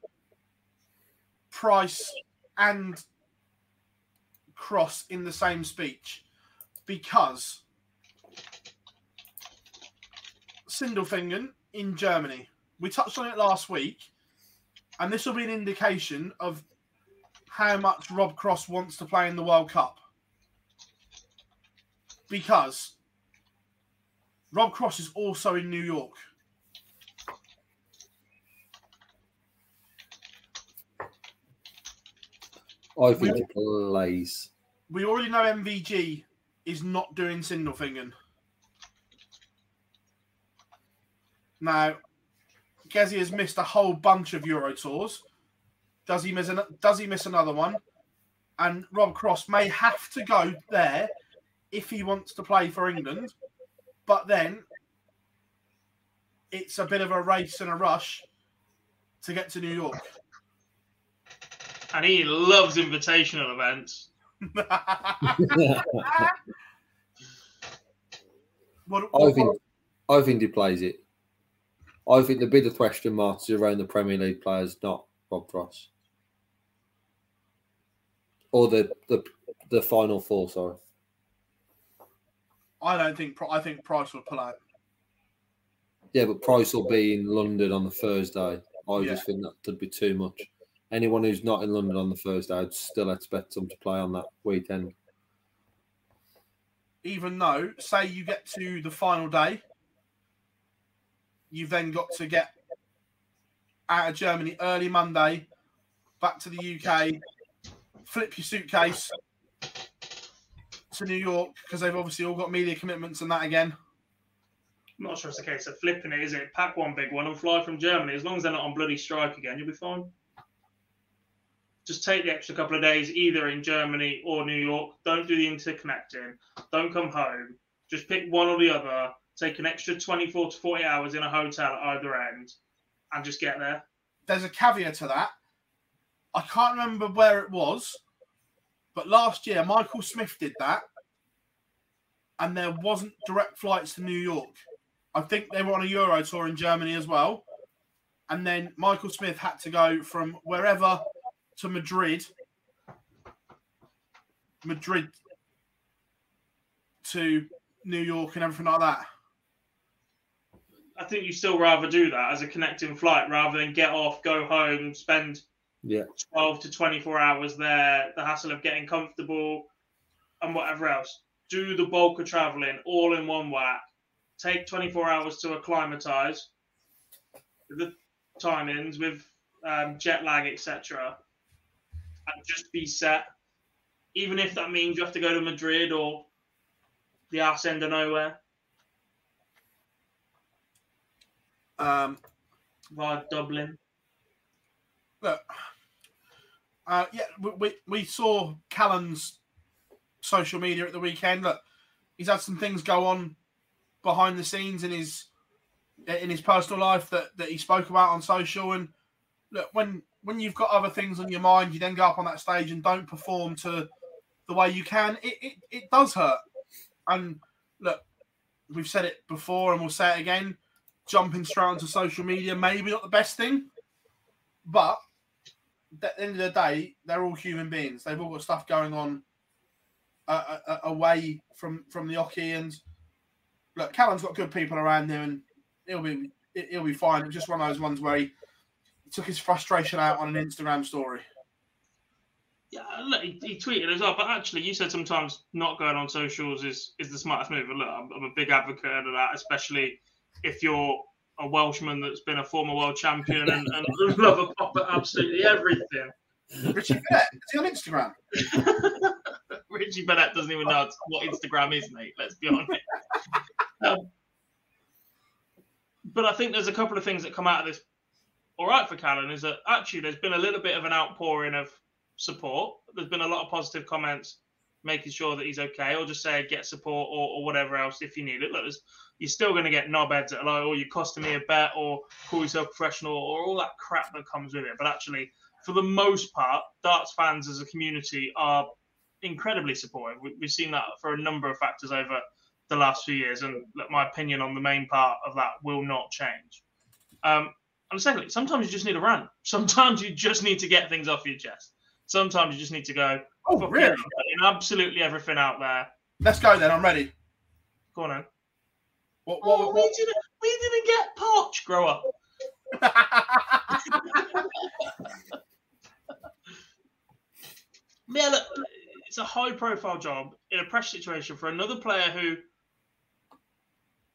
Price and Cross in the same speech because Sindelfingen in Germany. We touched on it last week, and this will be an indication of how much Rob Cross wants to play in the World Cup. Because Rob Cross is also in New York. I think it plays. We already know MVG is not doing Sindelfingen. Now, Gezi has missed a whole bunch of Euro tours. Does he miss an, Does he miss another one? and Rob Cross may have to go there if he wants to play for England. But then it's a bit of a race and a rush to get to New York. And he loves invitational events. What, I think I think he plays it. I think the bigger question marks is around the Premier League players, not Rob Cross. Or the the the final four, sorry. I don't think I think Price will pull out. Yeah, but Price will be in London on the Thursday. I Yeah. just think that would be too much. Anyone who's not in London on the Thursday, I'd still expect them to play on that weekend. Even though, say you get to the final day, you've then got to get out of Germany early Monday, back to the UK, flip your suitcase to New York because they've obviously all got media commitments and that again. I'm not sure it's a case of flipping it, is it? Pack one big one and fly from Germany. As long as they're not on bloody strike again, you'll be fine. Just take the extra couple of days either in Germany or New York. Don't do the interconnecting. Don't come home. Just pick one or the other. Take an extra 24 to 40 hours in a hotel at either end and just get there. There's a caveat to that. I can't remember where it was, but last year Michael Smith did that, and there wasn't direct flights to New York. I think they were on a Euro tour in Germany as well, and then Michael Smith had to go from wherever to Madrid, Madrid to New York and everything like that. I think you still rather do that as a connecting flight rather than get off, go home, spend Yeah. 12 to 24 hours there, the hassle of getting comfortable and whatever else. Do the bulk of traveling all in one whack. Take 24 hours to acclimatize with the timings, with um, jet lag, etc. And just be set. Even if that means you have to go to Madrid or the arse end of nowhere Um, via Dublin. look, uh, yeah, we, we, we saw Callan's social media at the weekend. Look, he's had some things go on behind the scenes in his in his personal life that, that he spoke about on social. And look, when when you've got other things on your mind, you then go up on that stage and don't perform to the way you can. It it, it does hurt. And look, we've said it before and we'll say it again. Jumping straight onto social media, maybe not the best thing, but at the end of the day, they're all human beings. They've all got stuff going on uh, uh, away from from the oche. And look, Callan's got good people around him, and he'll be he'll be fine. It's just one of those ones where he took his frustration out on an Instagram story. Yeah, look, he, he tweeted as well. But actually, you said sometimes not going on socials is is the smartest move. And look, I'm, I'm a big advocate of that, especially if you're a Welshman that's been a former world champion and, and love a pop at absolutely everything. Richie Burnett, is he on Instagram? Richie Burnett doesn't even know what Instagram is, mate. Let's be honest. Um, but I think there's a couple of things that come out of this. All right for Callan is that actually there's been a little bit of an outpouring of support. There's been a lot of positive comments making sure that he's okay, or just say get support or, or whatever else if you need it. Look, there's, you're still going to get knobheads that are like, oh, you're costing me a bet, or call yourself professional, or all that crap that comes with it. But actually, for the most part, darts fans as a community are incredibly supportive. We, we've seen that for a number of factors over the last few years, and my opinion on the main part of that will not change. Um, and secondly, sometimes you just need a rant. Sometimes you just need to get things off your chest. Sometimes you just need to go. Oh, really? absolutely everything out there. Let's go then. I'm ready. Go on, then. What, Oh, what, we didn't, we didn't get Poch. Grow up. Yeah, look, it's a high-profile job in a pressure situation for another player who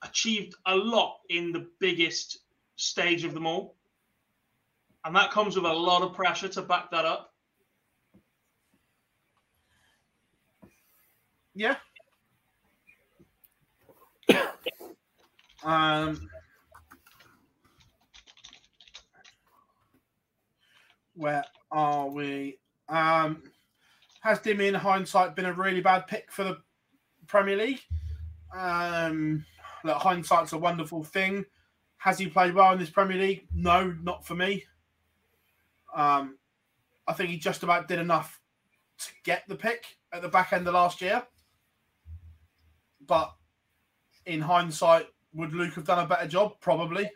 achieved a lot in the biggest stage of them all, and that comes with a lot of pressure to back that up. Yeah. Um. Where are we? Um. has Dimmy in hindsight been a really bad pick for the Premier League? Um, look, hindsight's a wonderful thing. Has he played well in this Premier League? No, not for me. Um, I think he just about did enough to get the pick at the back end of last year. But in hindsight, would Luke have done a better job? Probably.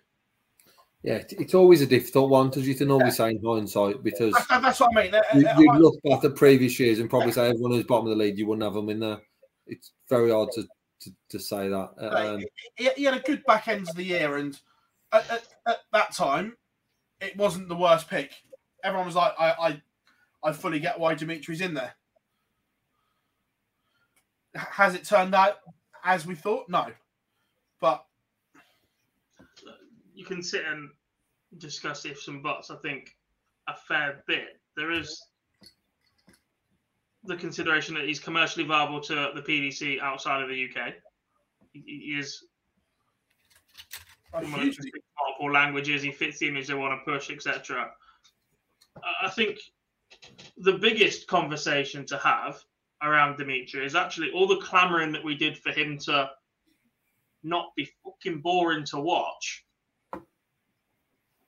Yeah, it's always a difficult one because you can always say in hindsight because That's, that's what I mean. Uh, you, uh, you I- look back at previous years and probably say everyone who's bottom of the league, you wouldn't have them in there. It's very hard to, to, to say that. Um, he, he had a good back end of the year, and at, at, at that time, it wasn't the worst pick. Everyone was like, I, I, I fully get why Dimitri's in there. Has it turned out as we thought? No, but you can sit and discuss ifs and buts. I think a fair bit. There is the consideration that he's commercially viable to the PDC outside of the UK. He, is someone who speaks multiple languages. He fits the image they want to push, etc. I- I think the biggest conversation to have around Dimitri is actually all the clamoring that we did for him to not be fucking boring to watch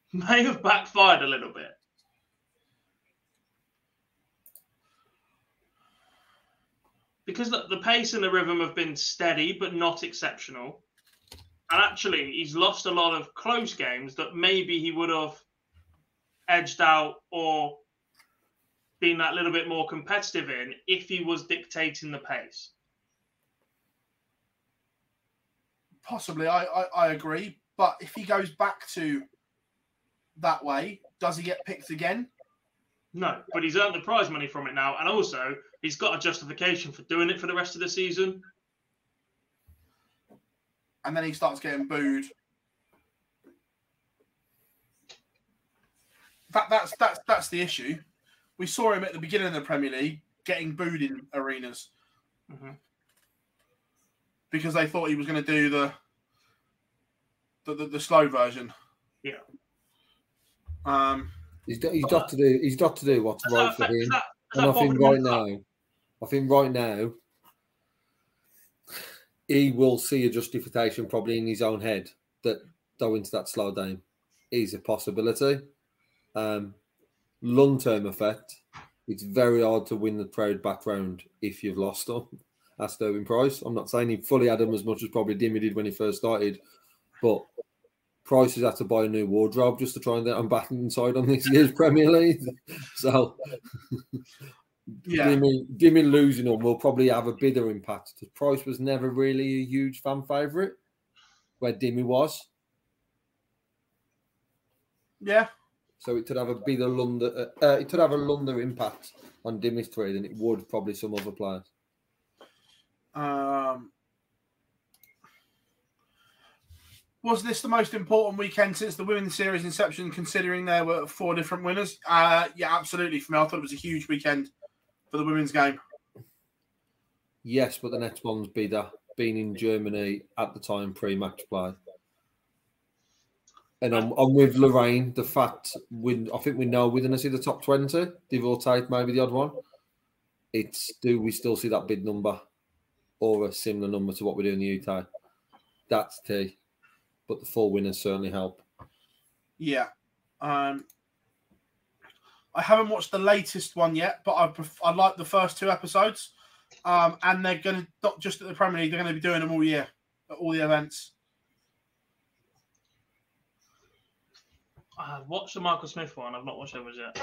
may have backfired a little bit. Because the, the pace and the rhythm have been steady but not exceptional. And actually, he's lost a lot of close games that maybe he would have edged out or been that little bit more competitive in if he was dictating the pace. Possibly I, I, I agree. But if he goes back to that way, does he get picked again? No, but he's earned the prize money from it now, and also he's got a justification for doing it for the rest of the season. And then he starts getting booed. That that's that's that's the issue. We saw him at the beginning of the Premier League getting booed in arenas Mhm. Because they thought he was going to do the the, the the slow version. Yeah. Um, he's, got, he's got to do he's got to do what's right that for him. that- and I think right him? now, I think right now, he will see a justification probably in his own head that going to that slow down is a possibility. Um, long term effect, it's very hard to win the crowd back round if you've lost them. That's Sterling Price. I'm not saying he fully had them as much as probably Dimmy did when he first started, but Price has had to buy a new wardrobe just to try and get on back inside on this year's Premier League. So, Yeah. Dimmy, Dimmy losing them will probably have a bigger impact because Price was never really a huge fan favourite, where Dimmy was. yeah, So it could have a bigger London, uh, uh, it could have a London impact on Dimmy's trade than it would probably some other players. Um, was this the most important weekend since the women's series inception, considering there were four different winners? Uh, yeah, absolutely. For me, I thought it was a huge weekend for the women's game. Yes, but the next one's be that being in Germany at the time pre-match play. And I'm, I'm with Lorraine. The fact we, I think we know we're going to see the top twenty, take, maybe the odd one. It's do we still see that big number, or a similar number to what we do in the UK? That's key. But the four winners certainly help. Yeah. Um, I haven't watched the latest one yet, but I pref- I like the first two episodes. Um, and they're going to not just at the Premier League; they're going to be doing them all year at all the events. I've watched the Michael Smith one. I've not watched others yet.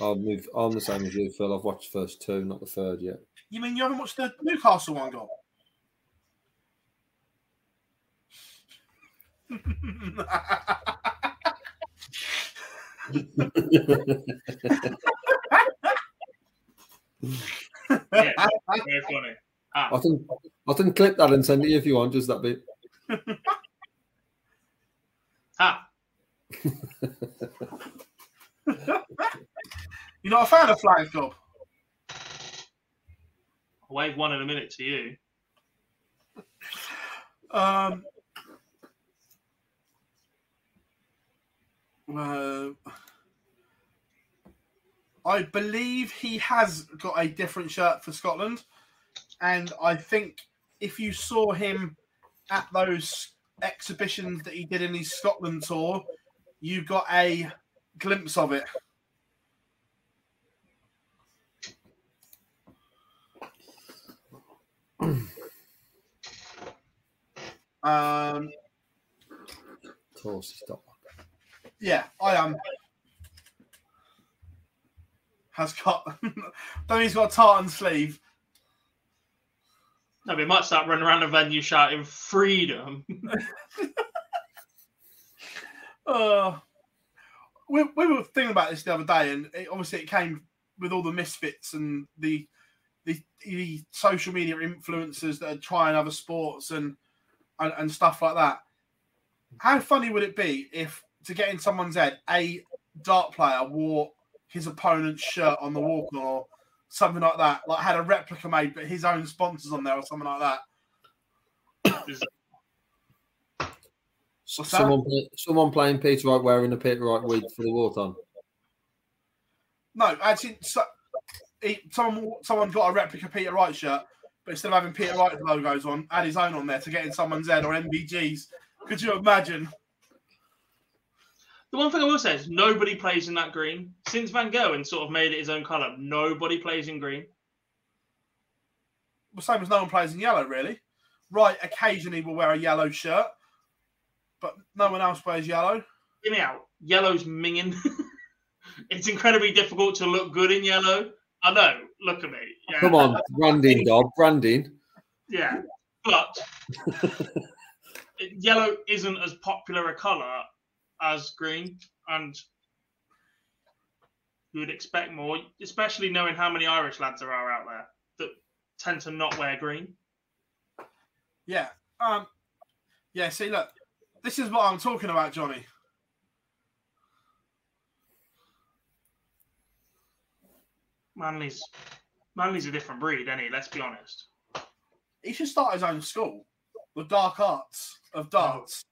I'm with, I'm the same as you, Phil. I've watched the first two, not the third yet. You mean you haven't watched the Newcastle one, Gob? Yeah, very funny. Ah, I can I can clip that and send it you if you want, just that bit. ah. You're not a fan of flags, Gob? I'll wave one in a minute to you. Um, uh, I believe he has got a different shirt for Scotland, and I think if you saw him at those exhibitions that he did in his Scotland tour, you got a glimpse of it. Um, Of course, it's not. yeah, I am. Has got. Though he's got a tartan sleeve. No, we might start running around the venue shouting freedom. Uh, we, we were thinking about this the other day, and it, obviously it came with all the misfits and the, the the social media influencers that are trying other sports and, and and stuff like that. How funny would it be if to get in someone's head, a dart player wore his opponent's shirt on the walk on or something like that, like had a replica made but his own sponsors on there or something like that. What's? Someone, play, someone playing Peter Wright wearing a Peter Wright wig for the Warton. No, actually, so, he, someone someone got a replica Peter Wright shirt, but instead of having Peter Wright logos on, add his own on there to get in someone's head or MVGs. Could you imagine? The one thing I will say is nobody plays in that green. Since Van Gerwen and sort of made it his own colour, nobody plays in green. The same as no one plays in yellow, really. Right, occasionally will wear a yellow shirt, but no one else wears yellow. Hear me out. Yellow's minging. it's incredibly difficult to look good in yellow. I know. Look at me. Yeah. Come on, branding, dog, branding. Yeah, but yellow isn't as popular a colour as green, and you would expect more, especially knowing how many Irish lads there are out there that tend to not wear green. Yeah. Um. Yeah. See, look, this is what I'm talking about, Johnny. Manly's Manly's a different breed, any. Let's be honest. He should start his own school, the dark arts of darts.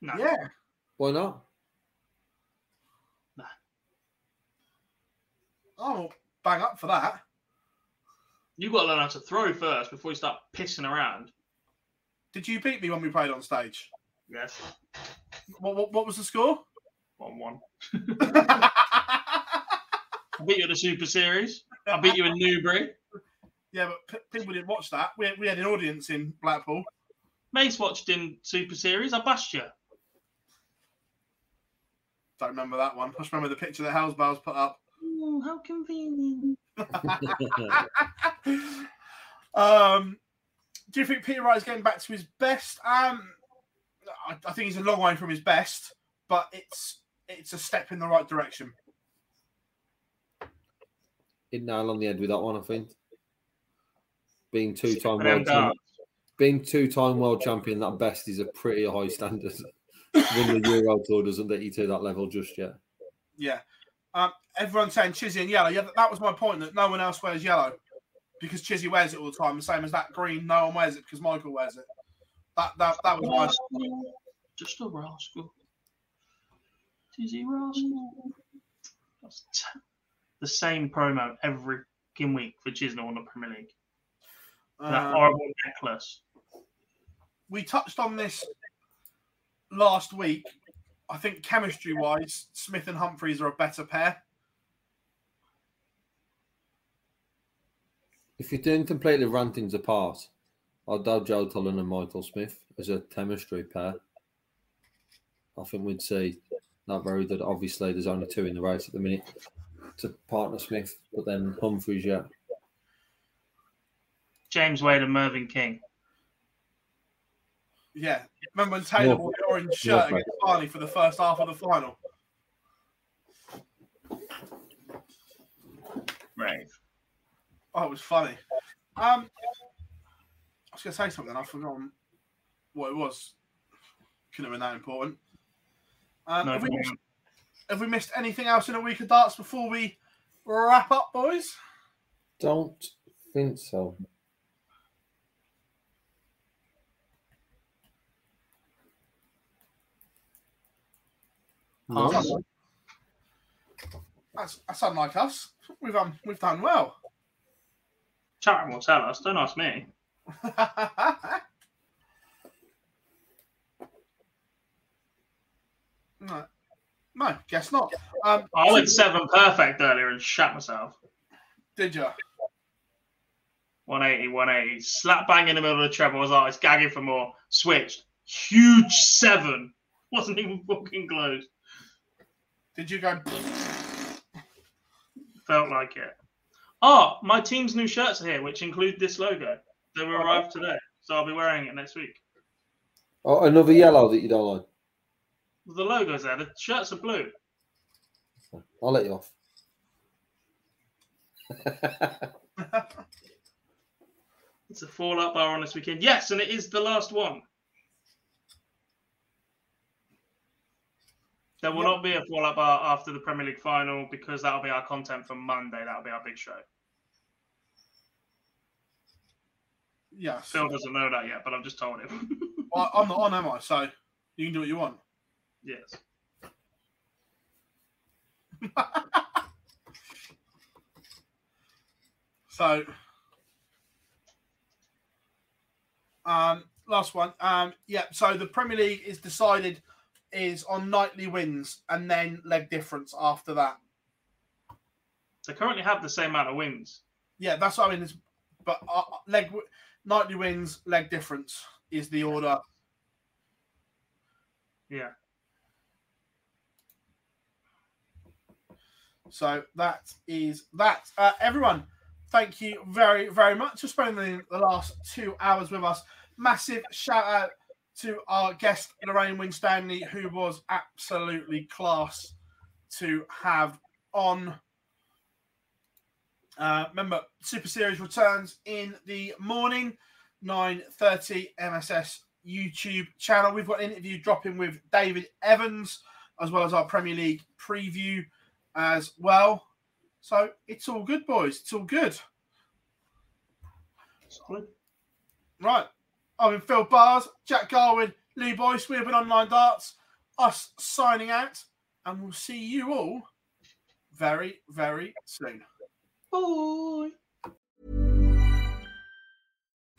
No. Yeah. Why not? Oh, bang up for that. You've got to learn how to throw first before you start pissing around. Did you beat me when we played on stage? Yes. What, what, what was the score? 1 1. I beat you at the Super Series. I beat you in Newbury. Yeah, but p- people didn't watch that. We had, we had an audience in Blackpool. Mace watched in Super Series. I bashed you. Don't remember that one. I just remember the picture that Hellsbell's put up. Oh, how convenient. um, do you think Peter Wright is getting back to his best? Um, I, I think he's a long way from his best, but it's it's a step in the right direction. Hit nail on the head with that one, I think. Being two time world champion, darts. being two time world champion at best is a pretty high standard. Win the Euro Tour doesn't get you to that level just yet. Yeah. Um, everyone's saying Chizzy and yellow. Yeah, that was my point that no one else wears yellow because Chizzy wears it all the time. The same as that green, no one wears it because Michael wears it. That that, that was my Just a rascal. Dizzee Rascal. That's t- the same promo every fucking week for Chisnall on the Premier League. that Um, horrible necklace. we touched on this last week. I think chemistry wise, Smith and Humphries are a better pair. If you're doing completely rantings apart, I'd have Joe Cullen and Michael Smith as a chemistry pair. I think we'd see that very good. Obviously, there's only two in the race at the minute to partner Smith, but then Humphries, yeah. James Wade and Mervyn King. Yeah. Remember when Taylor More- wore the orange shirt fair. against Barney for the first half of the final? Right. Oh, it was funny. Um, I was going to say something. I've forgotten what it was. Couldn't have been that important. Um, No have, we missed, have we missed anything else in a week of darts before we wrap up, boys? Don't think so. No. Huh? That's, that's unlike us. We've um, we've done well. Chatham will tell us. Don't ask me. no, no, guess not. Um, I went seven perfect earlier and shat myself. Did you? 180, 180. Slap bang in the middle of the treble I was like, it's gagging for more. Switched. Huge seven. Wasn't even fucking close. Did you go? Felt like it. Oh, my team's new shirts are here, which include this logo. They will arrive today, so I'll be wearing it next week. Oh, another yellow that you don't like. The logo's there. The shirts are blue. I'll let you off. It's a fallout bar on this weekend. Yes, and it is the last one. There will not be a fallout bar after the Premier League final because that'll be our content for Monday. That'll be our big show. Yeah. Phil doesn't know that yet, but I've just told him. Well, I'm not on, am I? So you can do what you want. Yes. So, um, last one. Um, yeah. So the Premier League is decided is on nightly wins and then leg difference after that. They currently have the same amount of wins. Yeah, that's what I mean. It's, but uh, leg nightly wins, leg difference is the order. Yeah. So that is that. Uh, everyone, thank you very, very much for spending the last two hours with us. Massive shout out to our guest, Lorraine Winstanley, who was absolutely class to have on. Uh, remember, Super Series returns in the morning, 9.30 MSS YouTube channel. We've got an interview dropping with David Evans, as well as our Premier League preview as well. So it's all good, boys. It's all good. Solid. Right. I've been Phil Bars, Jack Garwood, Lee Boyce. We've been Online Darts. Us signing out. And we'll see you all very, very soon. Bye.